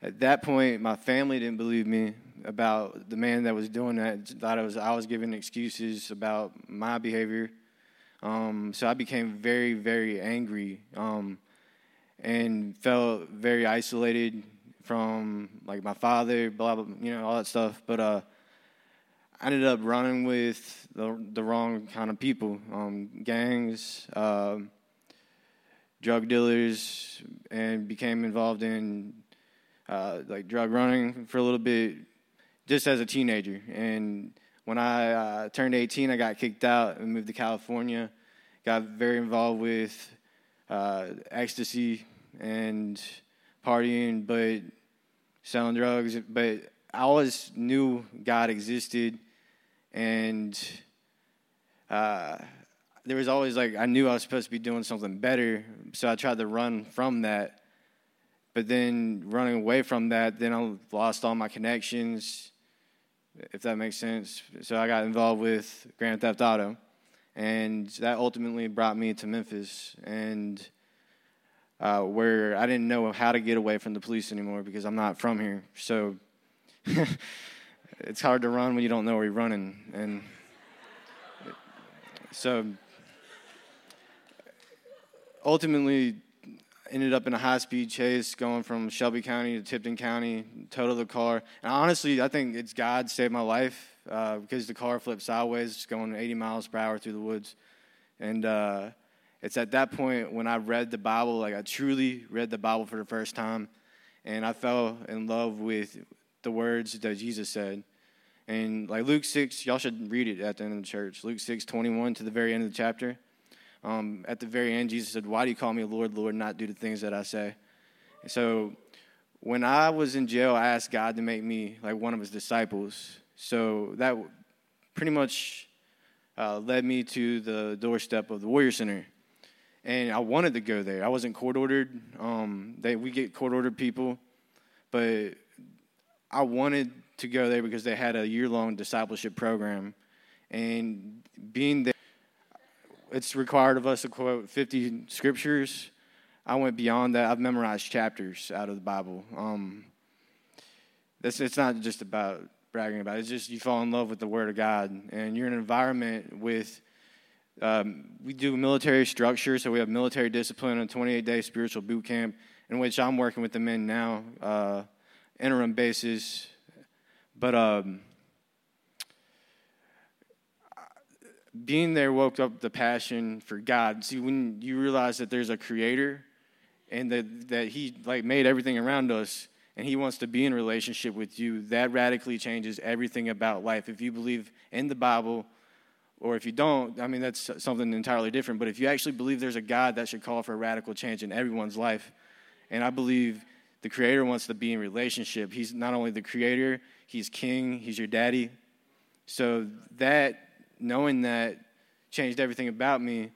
at that point, my family didn't believe me about the man that was doing that. Thought I was I was giving excuses about my behavior. Um, so I became very, very angry um, and felt very isolated from like my father, blah blah, you know, all that stuff. But uh, I ended up running with the, the wrong kind of people um, gangs, uh, drug dealers, and became involved in uh, like drug running for a little bit just as a teenager. And when I uh, turned 18, I got kicked out and moved to California. Got very involved with uh, ecstasy and partying, but selling drugs. But I always knew God existed and uh, there was always like I knew I was supposed to be doing something better, so I tried to run from that. But then running away from that, then I lost all my connections, if that makes sense. So I got involved with Grand Theft Auto, and that ultimately brought me to Memphis, and uh, where I didn't know how to get away from the police anymore because I'm not from here. So it's hard to run when you don't know where you're running, and so ultimately ended up in a high speed chase going from Shelby County to Tipton County, totaled the car. And honestly, I think it's God saved my life uh, because the car flipped sideways, going 80 miles per hour through the woods. And uh, it's at that point when I read the Bible, like I truly read the Bible for the first time, and I fell in love with the words that Jesus said. And like Luke 6, y'all should read it at the end of the church. Luke 6, 21 to the very end of the chapter. Um, at the very end, Jesus said, Why do you call me Lord, Lord, not do the things that I say? And so when I was in jail, I asked God to make me like one of his disciples. So that pretty much uh, led me to the doorstep of the Warrior Center. And I wanted to go there. I wasn't court ordered. Um, they, we get court ordered people, but I wanted to go there because they had a year long discipleship program. And being there, it's required of us to quote 50 scriptures. I went beyond that. I've memorized chapters out of the Bible. Um, it's, it's not just about bragging about it. It's just you fall in love with the Word of God, and you're in an environment with. Um, we do military structure, so we have military discipline and 28 day spiritual boot camp, in which I'm working with the men now, uh, interim basis. But um, being there woke up the passion for God. See, when you realize that there's a creator and that, that he like made everything around us and he wants to be in relationship with you, that radically changes everything about life. If you believe in the Bible, or if you don't, I mean, that's something entirely different. But if you actually believe there's a God, that should call for a radical change in everyone's life. And I believe the Creator wants to be in relationship. He's not only the Creator, He's King, He's your daddy. So that knowing that changed everything about me.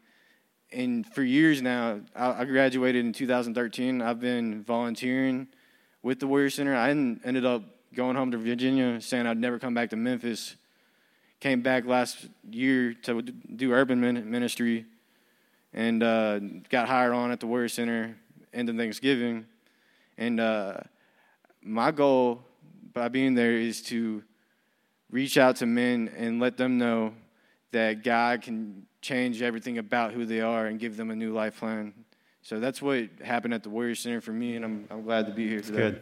And for years now, I graduated in 2013. I've been volunteering with the Warrior Center. I ended up going home to Virginia, saying I'd never come back to Memphis. Came back last year to do urban ministry, and uh, got hired on at the Warrior Center end of Thanksgiving. And uh, my goal by being there is to reach out to men and let them know that God can change everything about who they are and give them a new life plan. So that's what happened at the Warrior Center for me, and I'm, I'm glad to be here today. Good.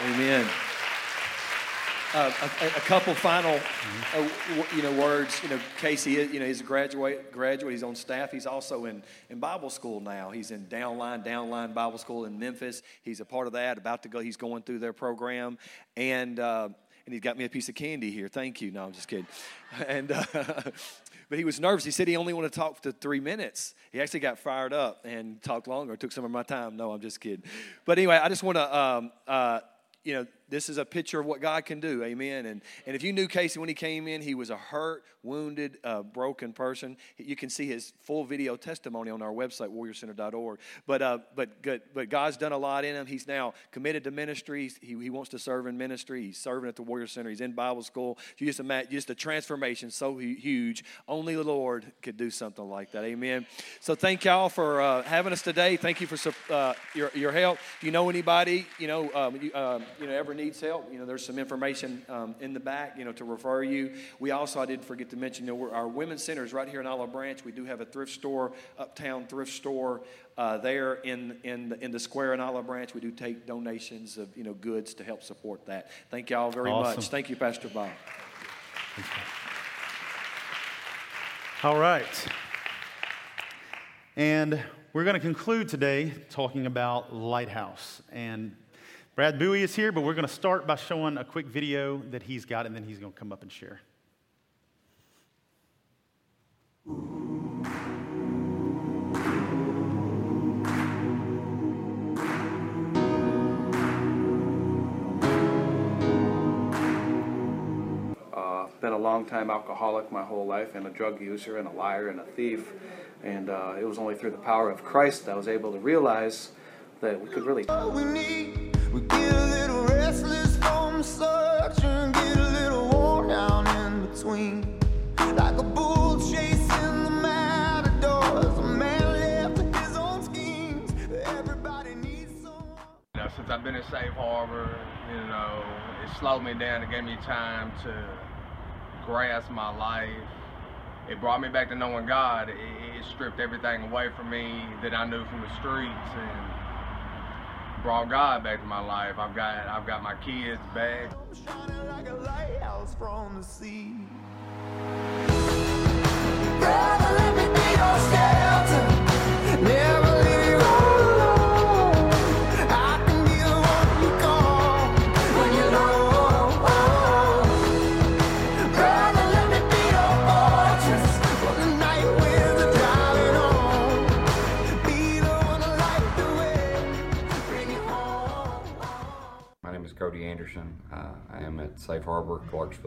Amen. Uh, a, a, couple final, uh, you know, words. You know, Casey. You know, he's a graduate. Graduate. He's on staff. He's also in, in Bible school now. He's in Downline Downline Bible School in Memphis. He's a part of that. About to go. He's going through their program, and uh, and he got me a piece of candy here. Thank you. No, I'm just kidding. And uh, but he was nervous. He said he only wanted to talk for three minutes. He actually got fired up and talked longer. Took some of my time. No, I'm just kidding. But anyway, I just want to. Um, uh, you know, this is a picture of what God can do. Amen. And, and if you knew Casey when he came in, he was a hurt, wounded, uh, broken person. You can see his full video testimony on our website, warriorcenter.org. But, uh, but, good, but God's done a lot in him. He's now committed to ministry. He, he wants to serve in ministry. He's serving at the Warrior Center. He's in Bible school. You just imagine, just a transformation so huge. Only the Lord could do something like that. Amen. So thank y'all for uh, having us today. Thank you for uh, your, your help. If you know anybody, you know, um, you, um, you know, ever needs help, you know, there's some information um, in the back, you know, to refer you. We also, I didn't forget to mention, you know, our women's center is right here in Olive Branch. We do have a thrift store, uptown thrift store uh, there in in the, in the square in Olive Branch. We do take donations of you know goods to help support that. Thank y'all very awesome. much. Thank you, Pastor Bob. All right. And we're going to conclude today talking about Lighthouse. And Brad Bowie is here, but we're going to start by showing a quick video that he's got, and then he's going to come up and share. Uh, been a long time alcoholic my whole life, and a drug user, and a liar, and a thief. And uh, it was only through the power of Christ that I was able to realize that we could really. Since I've been in Safe Harbor, you know, it slowed me down. It gave me time to grasp my life. It brought me back to knowing God. It, it stripped everything away from me that I knew from the streets and brought God back to my life. I've got I've got my kids back. Shining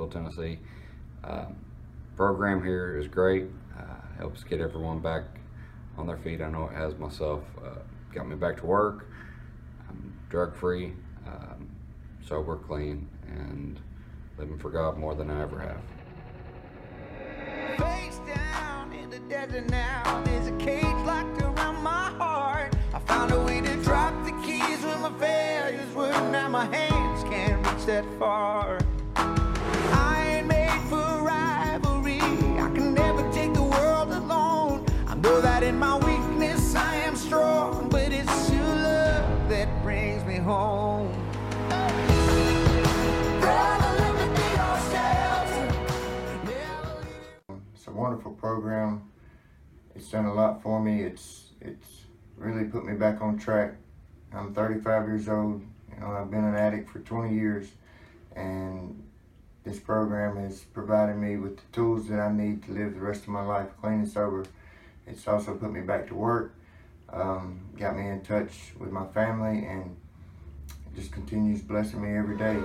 Clarksville, Tennessee. Um, program here is great. Uh, helps get everyone back on their feet. I know it has myself. Uh, got me back to work. I'm drug free, um, sober, clean, and living for God more than I ever have. Face down in the desert now. There's a cage locked around my heart. I found a way to drop the keys when my failures were. Now my hands can't reach that far. Made for rivalry. I can never take the world alone. I know that in my weakness I am strong, but it's your love that brings me home. A wonderful program. It's done a lot for me. It's it's really put me back on track. I'm 35 years old. You know, I've been an addict for 20 years, and this program has provided me with the tools that I need to live the rest of my life clean and sober. It's also put me back to work, um, got me in touch with my family, and just continues blessing me every day.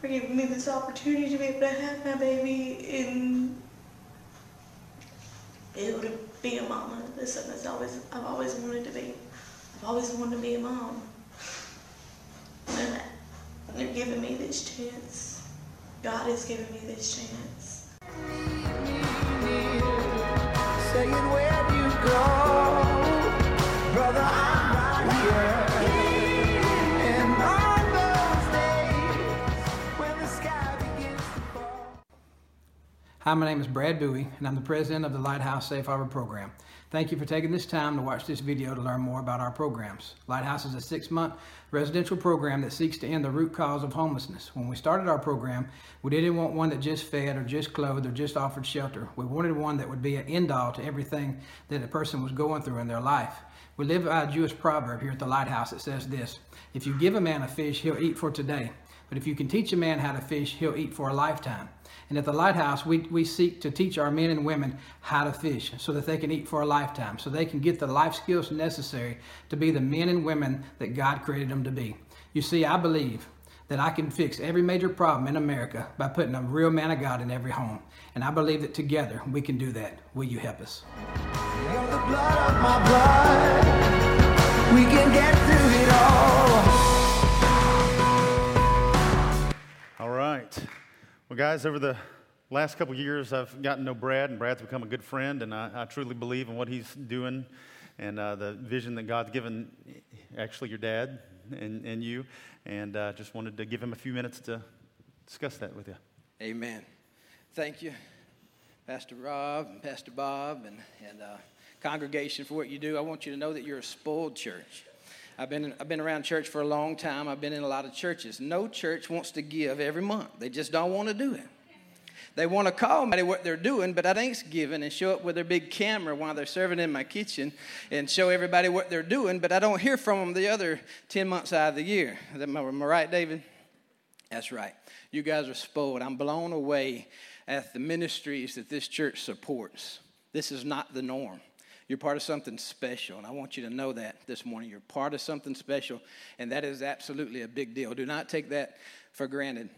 For giving me this opportunity to be able to have my baby and be able to be a mama. That's something that's always I've always wanted to be. I've always wanted to be a mom. And they're giving me this chance. God has given me this chance. Saying where Hi, my name is Brad Bowie, and I'm the president of the Lighthouse Safe Harbor program. Thank you for taking this time to watch this video to learn more about our programs. Lighthouse is a six month residential program that seeks to end the root cause of homelessness. When we started our program, we didn't want one that just fed or just clothed or just offered shelter. We wanted one that would be an end all to everything that a person was going through in their life. We live by a Jewish proverb here at the Lighthouse that says this If you give a man a fish, he'll eat for today. But if you can teach a man how to fish, he'll eat for a lifetime. And at the Lighthouse, we, we seek to teach our men and women how to fish so that they can eat for a lifetime, so they can get the life skills necessary to be the men and women that God created them to be. You see, I believe that I can fix every major problem in America by putting a real man of God in every home. And I believe that together we can do that. Will you help us? We can get through it all. Right. Well, guys, over the last couple years, I've gotten to know Brad, and Brad's become a good friend, and I, I truly believe in what he's doing and uh, the vision that God's given, actually, your dad and, and you. And uh, just wanted to give him a few minutes to discuss that with you. Amen. Thank you, Pastor Rob and Pastor Bob and, and uh, congregation for what you do. I want you to know that you're a spoiled church. I've been, I've been around church for a long time. I've been in a lot of churches. No church wants to give every month, they just don't want to do it. They want to call me what they're doing, but at Thanksgiving and show up with their big camera while they're serving in my kitchen and show everybody what they're doing, but I don't hear from them the other 10 months out of the year. Am I right, David? That's right. You guys are spoiled. I'm blown away at the ministries that this church supports. This is not the norm. You're part of something special, and I want you to know that this morning. You're part of something special, and that is absolutely a big deal. Do not take that for granted.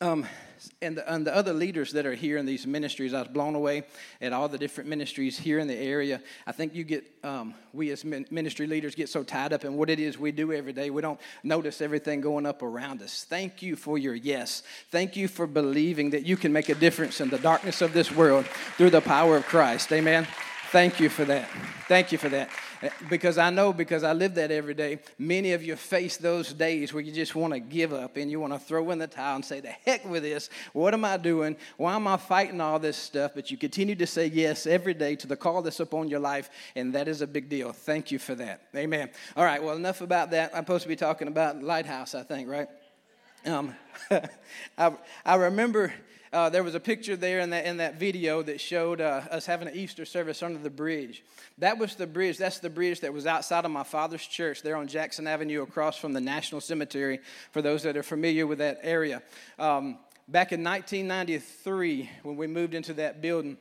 Um, and, the, and the other leaders that are here in these ministries, I was blown away at all the different ministries here in the area. I think you get, um, we as ministry leaders get so tied up in what it is we do every day, we don't notice everything going up around us. Thank you for your yes. Thank you for believing that you can make a difference in the darkness of this world through the power of Christ. Amen. Thank you for that. Thank you for that. Because I know, because I live that every day, many of you face those days where you just want to give up and you want to throw in the towel and say, The heck with this. What am I doing? Why am I fighting all this stuff? But you continue to say yes every day to the call that's upon your life, and that is a big deal. Thank you for that. Amen. All right, well, enough about that. I'm supposed to be talking about Lighthouse, I think, right? Um, I, I remember uh, there was a picture there in that, in that video that showed uh, us having an Easter service under the bridge. That was the bridge. That's the bridge that was outside of my father's church there on Jackson Avenue across from the National Cemetery, for those that are familiar with that area. Um, back in 1993, when we moved into that building,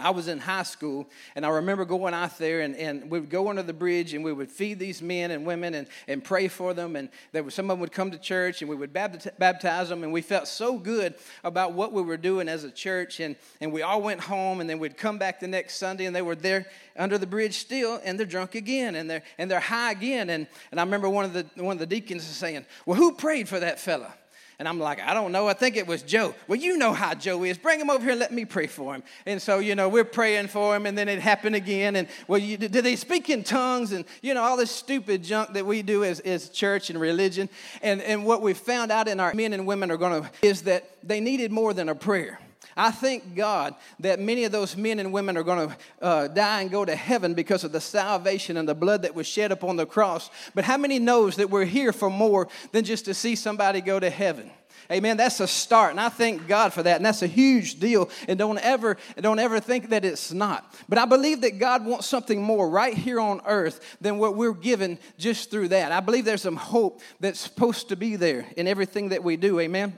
I was in high school, and I remember going out there, and, and we would go under the bridge, and we would feed these men and women and, and pray for them. And there was, some of them would come to church, and we would baptize them. And we felt so good about what we were doing as a church. And, and we all went home, and then we'd come back the next Sunday, and they were there under the bridge still, and they're drunk again, and they're, and they're high again. And, and I remember one of, the, one of the deacons saying, Well, who prayed for that fella? And I'm like, I don't know. I think it was Joe. Well, you know how Joe is. Bring him over here and let me pray for him. And so, you know, we're praying for him, and then it happened again. And, well, you, did they speak in tongues? And, you know, all this stupid junk that we do as, as church and religion. And, and what we found out in our men and women are going to, is that they needed more than a prayer. I thank God that many of those men and women are going to uh, die and go to heaven because of the salvation and the blood that was shed upon the cross. But how many knows that we're here for more than just to see somebody go to heaven? Amen. That's a start, and I thank God for that. And that's a huge deal. And don't ever, don't ever think that it's not. But I believe that God wants something more right here on earth than what we're given just through that. I believe there's some hope that's supposed to be there in everything that we do. Amen.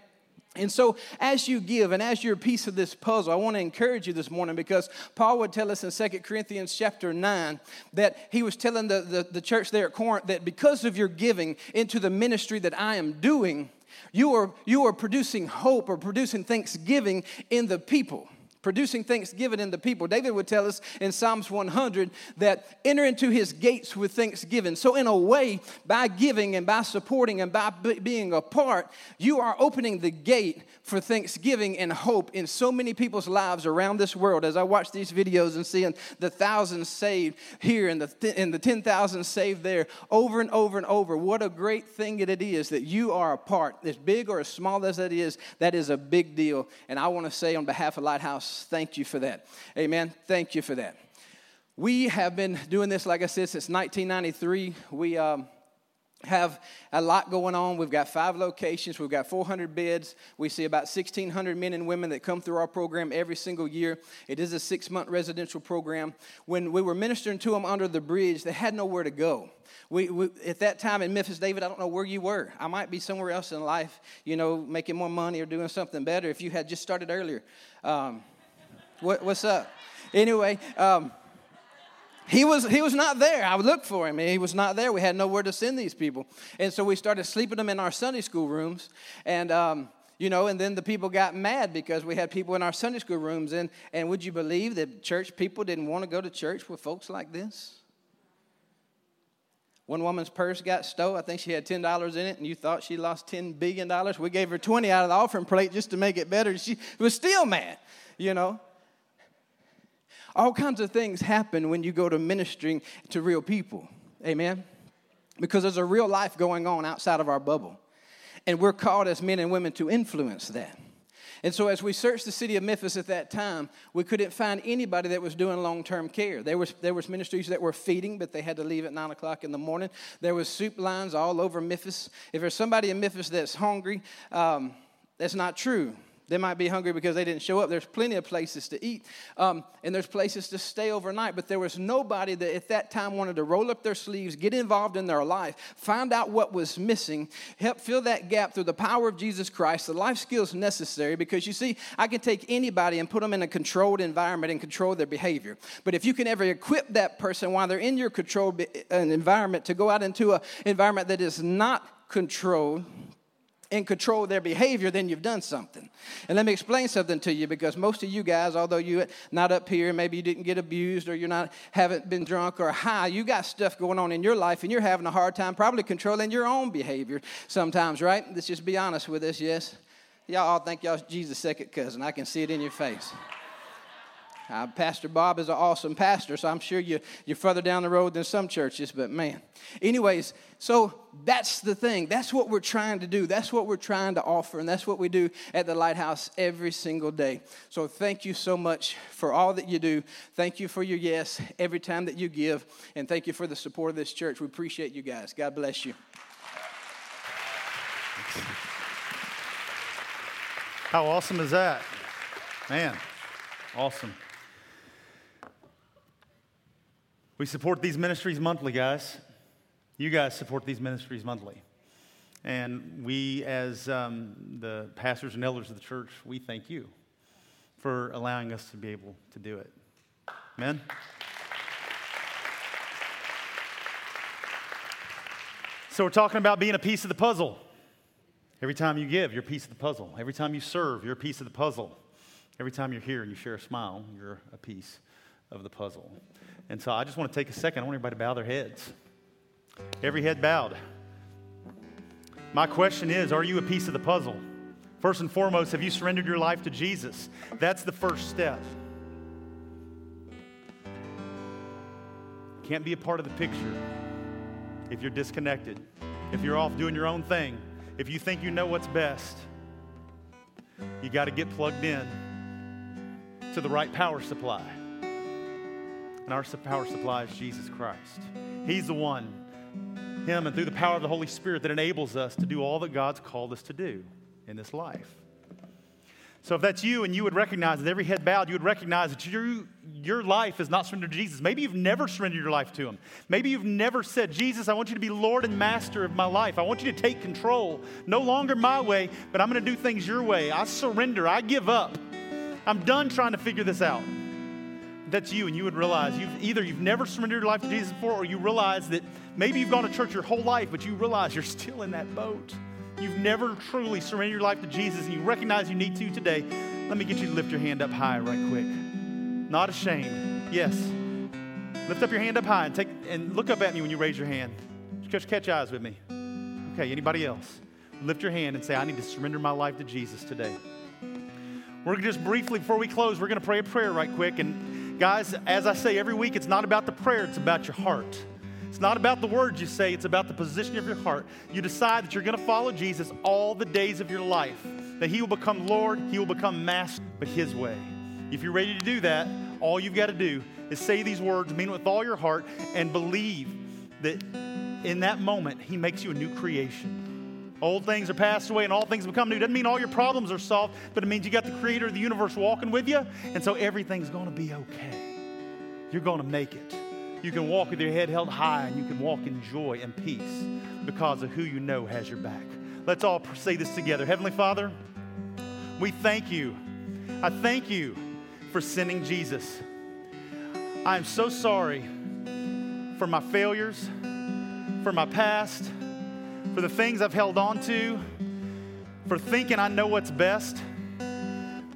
And so, as you give and as you're a piece of this puzzle, I want to encourage you this morning because Paul would tell us in 2 Corinthians chapter 9 that he was telling the, the, the, church there at Corinth that because of your giving into the ministry that I am doing, you are, you are producing hope or producing thanksgiving in the people producing thanksgiving in the people. David would tell us in Psalms 100 that enter into his gates with thanksgiving. So, in a way, by giving and by supporting and by b- being a part, you are opening the gate for thanksgiving and hope in so many people's lives around this world. As I watch these videos and seeing the thousands saved here and the, th- and the 10,000 saved there over and over and over, what a great thing it is that you are a part, as big or as small as that is, that is a big deal. And I want to say on behalf of Lighthouse, Thank you for that. Amen. Thank you for that. We have been doing this, like I said, since 1993. We um, have a lot going on. We've got five locations. We've got 400 beds. We see about 1,600 men and women that come through our program every single year. It is a six month residential program. When we were ministering to them under the bridge, they had nowhere to go. We, we, at that time in Memphis, David, I don't know where you were. I might be somewhere else in life, you know, making more money or doing something better if you had just started earlier. Um, what, what's up? Anyway, um, he was he was not there. I would look for him. He was not there. We had nowhere to send these people, and so we started sleeping them in our Sunday school rooms. And um, you know, and then the people got mad because we had people in our Sunday school rooms. And and would you believe that church people didn't want to go to church with folks like this? One woman's purse got stole. I think she had ten dollars in it, and you thought she lost ten billion dollars. We gave her twenty out of the offering plate just to make it better. She was still mad, you know. All kinds of things happen when you go to ministering to real people. Amen? Because there's a real life going on outside of our bubble. And we're called as men and women to influence that. And so, as we searched the city of Memphis at that time, we couldn't find anybody that was doing long term care. There was, there was ministries that were feeding, but they had to leave at 9 o'clock in the morning. There was soup lines all over Memphis. If there's somebody in Memphis that's hungry, um, that's not true. They might be hungry because they didn't show up. There's plenty of places to eat, um, and there's places to stay overnight. But there was nobody that at that time wanted to roll up their sleeves, get involved in their life, find out what was missing, help fill that gap through the power of Jesus Christ, the life skills necessary. Because you see, I can take anybody and put them in a controlled environment and control their behavior. But if you can ever equip that person while they're in your controlled uh, environment to go out into an environment that is not controlled, and control their behavior, then you've done something. And let me explain something to you because most of you guys, although you're not up here, maybe you didn't get abused or you're not haven't been drunk or high, you got stuff going on in your life and you're having a hard time probably controlling your own behavior sometimes, right? Let's just be honest with us, yes? Y'all all think y'all Jesus' second cousin. I can see it in your face. Pastor Bob is an awesome pastor, so I'm sure you, you're further down the road than some churches, but man. Anyways, so that's the thing. That's what we're trying to do. That's what we're trying to offer, and that's what we do at the Lighthouse every single day. So thank you so much for all that you do. Thank you for your yes every time that you give, and thank you for the support of this church. We appreciate you guys. God bless you. How awesome is that? Man, awesome. We support these ministries monthly, guys. You guys support these ministries monthly. And we, as um, the pastors and elders of the church, we thank you for allowing us to be able to do it. Amen? So, we're talking about being a piece of the puzzle. Every time you give, you're a piece of the puzzle. Every time you serve, you're a piece of the puzzle. Every time you're here and you share a smile, you're a piece of the puzzle. And so I just want to take a second. I want everybody to bow their heads. Every head bowed. My question is Are you a piece of the puzzle? First and foremost, have you surrendered your life to Jesus? That's the first step. Can't be a part of the picture if you're disconnected, if you're off doing your own thing, if you think you know what's best. You got to get plugged in to the right power supply. And our power supply is Jesus Christ. He's the one, Him, and through the power of the Holy Spirit that enables us to do all that God's called us to do in this life. So if that's you and you would recognize that every head bowed, you would recognize that your, your life is not surrendered to Jesus. Maybe you've never surrendered your life to Him. Maybe you've never said, Jesus, I want you to be Lord and Master of my life. I want you to take control. No longer my way, but I'm going to do things your way. I surrender. I give up. I'm done trying to figure this out that's you and you would realize you've either you've never surrendered your life to Jesus before or you realize that maybe you've gone to church your whole life, but you realize you're still in that boat. You've never truly surrendered your life to Jesus and you recognize you need to today. Let me get you to lift your hand up high right quick. Not ashamed. Yes. Lift up your hand up high and take and look up at me when you raise your hand. Just catch eyes with me. Okay, anybody else? Lift your hand and say, I need to surrender my life to Jesus today. We're just briefly, before we close, we're going to pray a prayer right quick. And Guys, as I say every week, it's not about the prayer, it's about your heart. It's not about the words you say, it's about the position of your heart. You decide that you're going to follow Jesus all the days of your life, that He will become Lord, He will become Master, but His way. If you're ready to do that, all you've got to do is say these words, mean it with all your heart, and believe that in that moment, He makes you a new creation. Old things are passed away and all things become new. Doesn't mean all your problems are solved, but it means you got the creator of the universe walking with you, and so everything's going to be okay. You're going to make it. You can walk with your head held high and you can walk in joy and peace because of who you know has your back. Let's all say this together. Heavenly Father, we thank you. I thank you for sending Jesus. I am so sorry for my failures, for my past for the things I've held on to, for thinking I know what's best.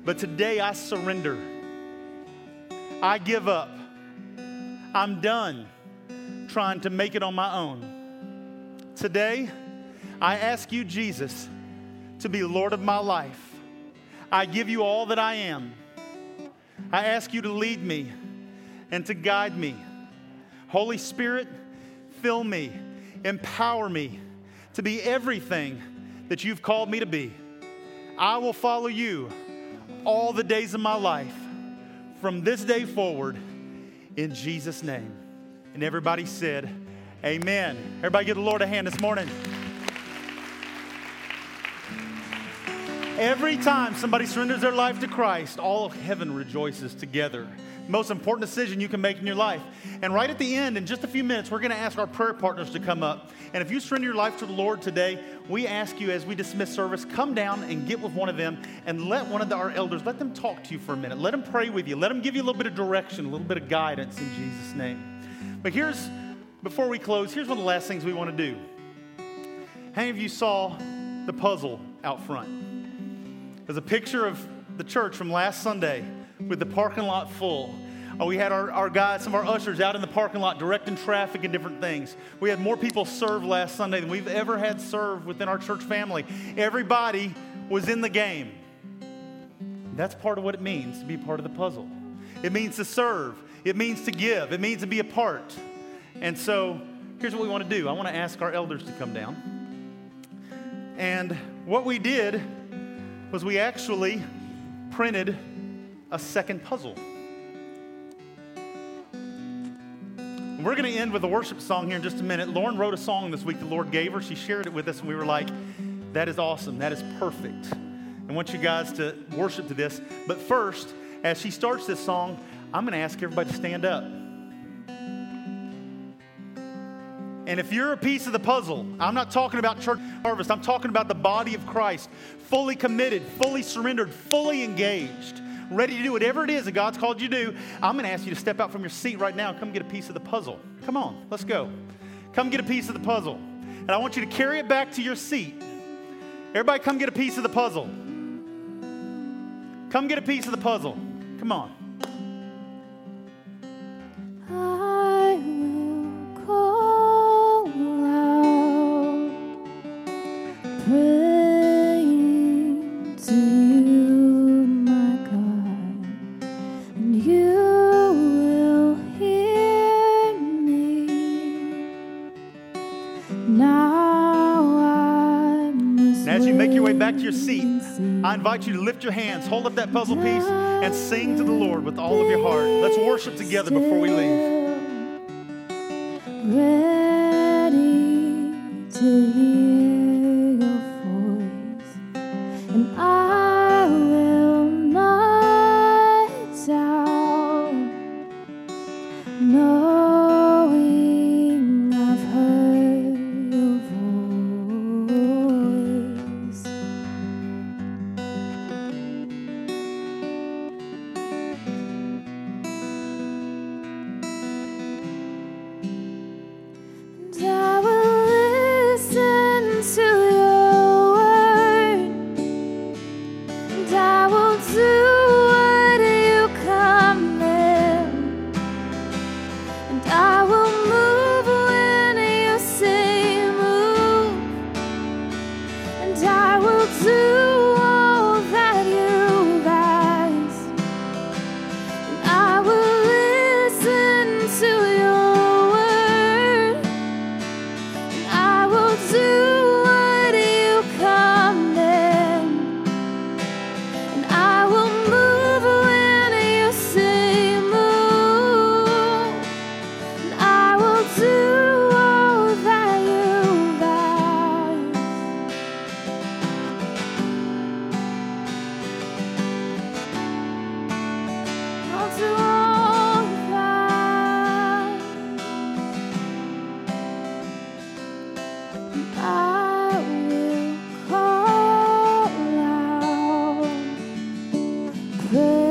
But today I surrender. I give up. I'm done trying to make it on my own. Today, I ask you, Jesus, to be Lord of my life. I give you all that I am. I ask you to lead me and to guide me. Holy Spirit, fill me, empower me to be everything that you've called me to be. I will follow you all the days of my life from this day forward in Jesus' name. And everybody said, Amen. Everybody give the Lord a hand this morning. Every time somebody surrenders their life to Christ, all of heaven rejoices together. Most important decision you can make in your life. And right at the end, in just a few minutes, we're going to ask our prayer partners to come up. And if you surrender your life to the Lord today, we ask you as we dismiss service, come down and get with one of them and let one of the, our elders, let them talk to you for a minute. Let them pray with you. Let them give you a little bit of direction, a little bit of guidance in Jesus' name. But here's, before we close, here's one of the last things we want to do. How many of you saw the puzzle out front? There's a picture of the church from last Sunday with the parking lot full. Oh, we had our, our guys, some of our ushers out in the parking lot directing traffic and different things. We had more people serve last Sunday than we've ever had serve within our church family. Everybody was in the game. That's part of what it means to be part of the puzzle. It means to serve, it means to give, it means to be a part. And so here's what we want to do I want to ask our elders to come down. And what we did was we actually printed a second puzzle. We're going to end with a worship song here in just a minute. Lauren wrote a song this week the Lord gave her. She shared it with us, and we were like, that is awesome. That is perfect. I want you guys to worship to this. But first, as she starts this song, I'm going to ask everybody to stand up. And if you're a piece of the puzzle, I'm not talking about church harvest, I'm talking about the body of Christ, fully committed, fully surrendered, fully engaged, ready to do whatever it is that God's called you to do. I'm going to ask you to step out from your seat right now and come get a piece of the puzzle. Come on, let's go. Come get a piece of the puzzle. And I want you to carry it back to your seat. Everybody, come get a piece of the puzzle. Come get a piece of the puzzle. Come on. Invite you to lift your hands, hold up that puzzle piece, and sing to the Lord with all of your heart. Let's worship together before we leave. the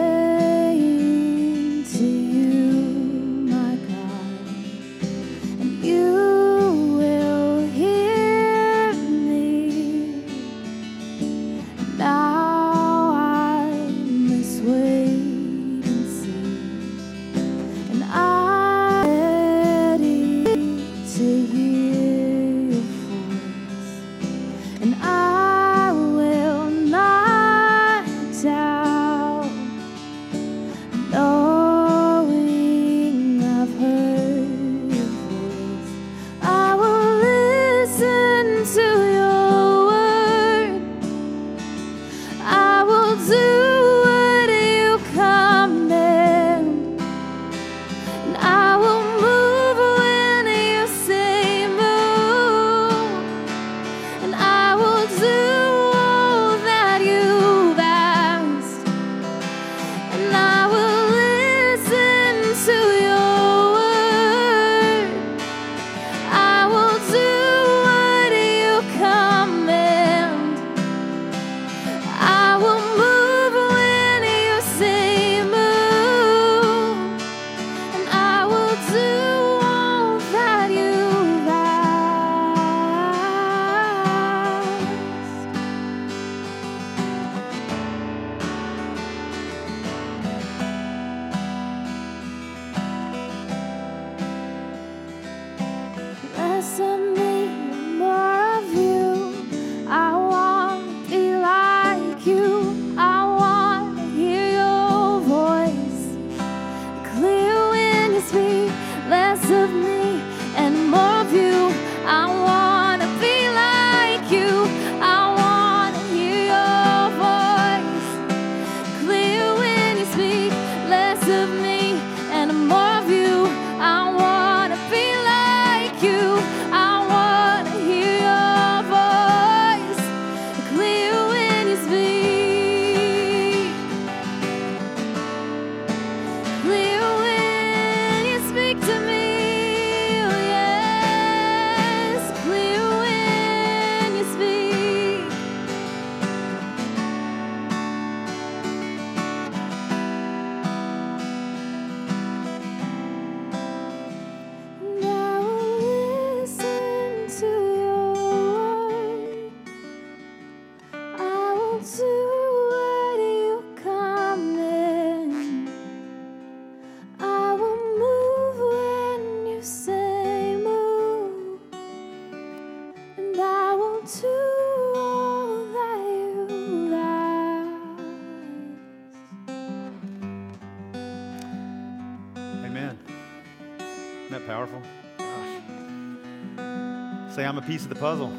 piece of the puzzle.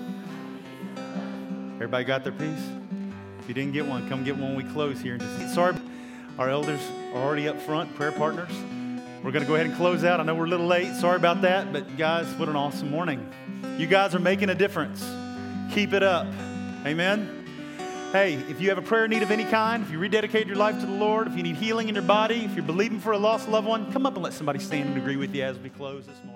Everybody got their piece? If you didn't get one, come get one when we close here. Sorry, our elders are already up front, prayer partners. We're going to go ahead and close out. I know we're a little late. Sorry about that, but guys, what an awesome morning. You guys are making a difference. Keep it up. Amen. Hey, if you have a prayer need of any kind, if you rededicate your life to the Lord, if you need healing in your body, if you're believing for a lost loved one, come up and let somebody stand and agree with you as we close this morning.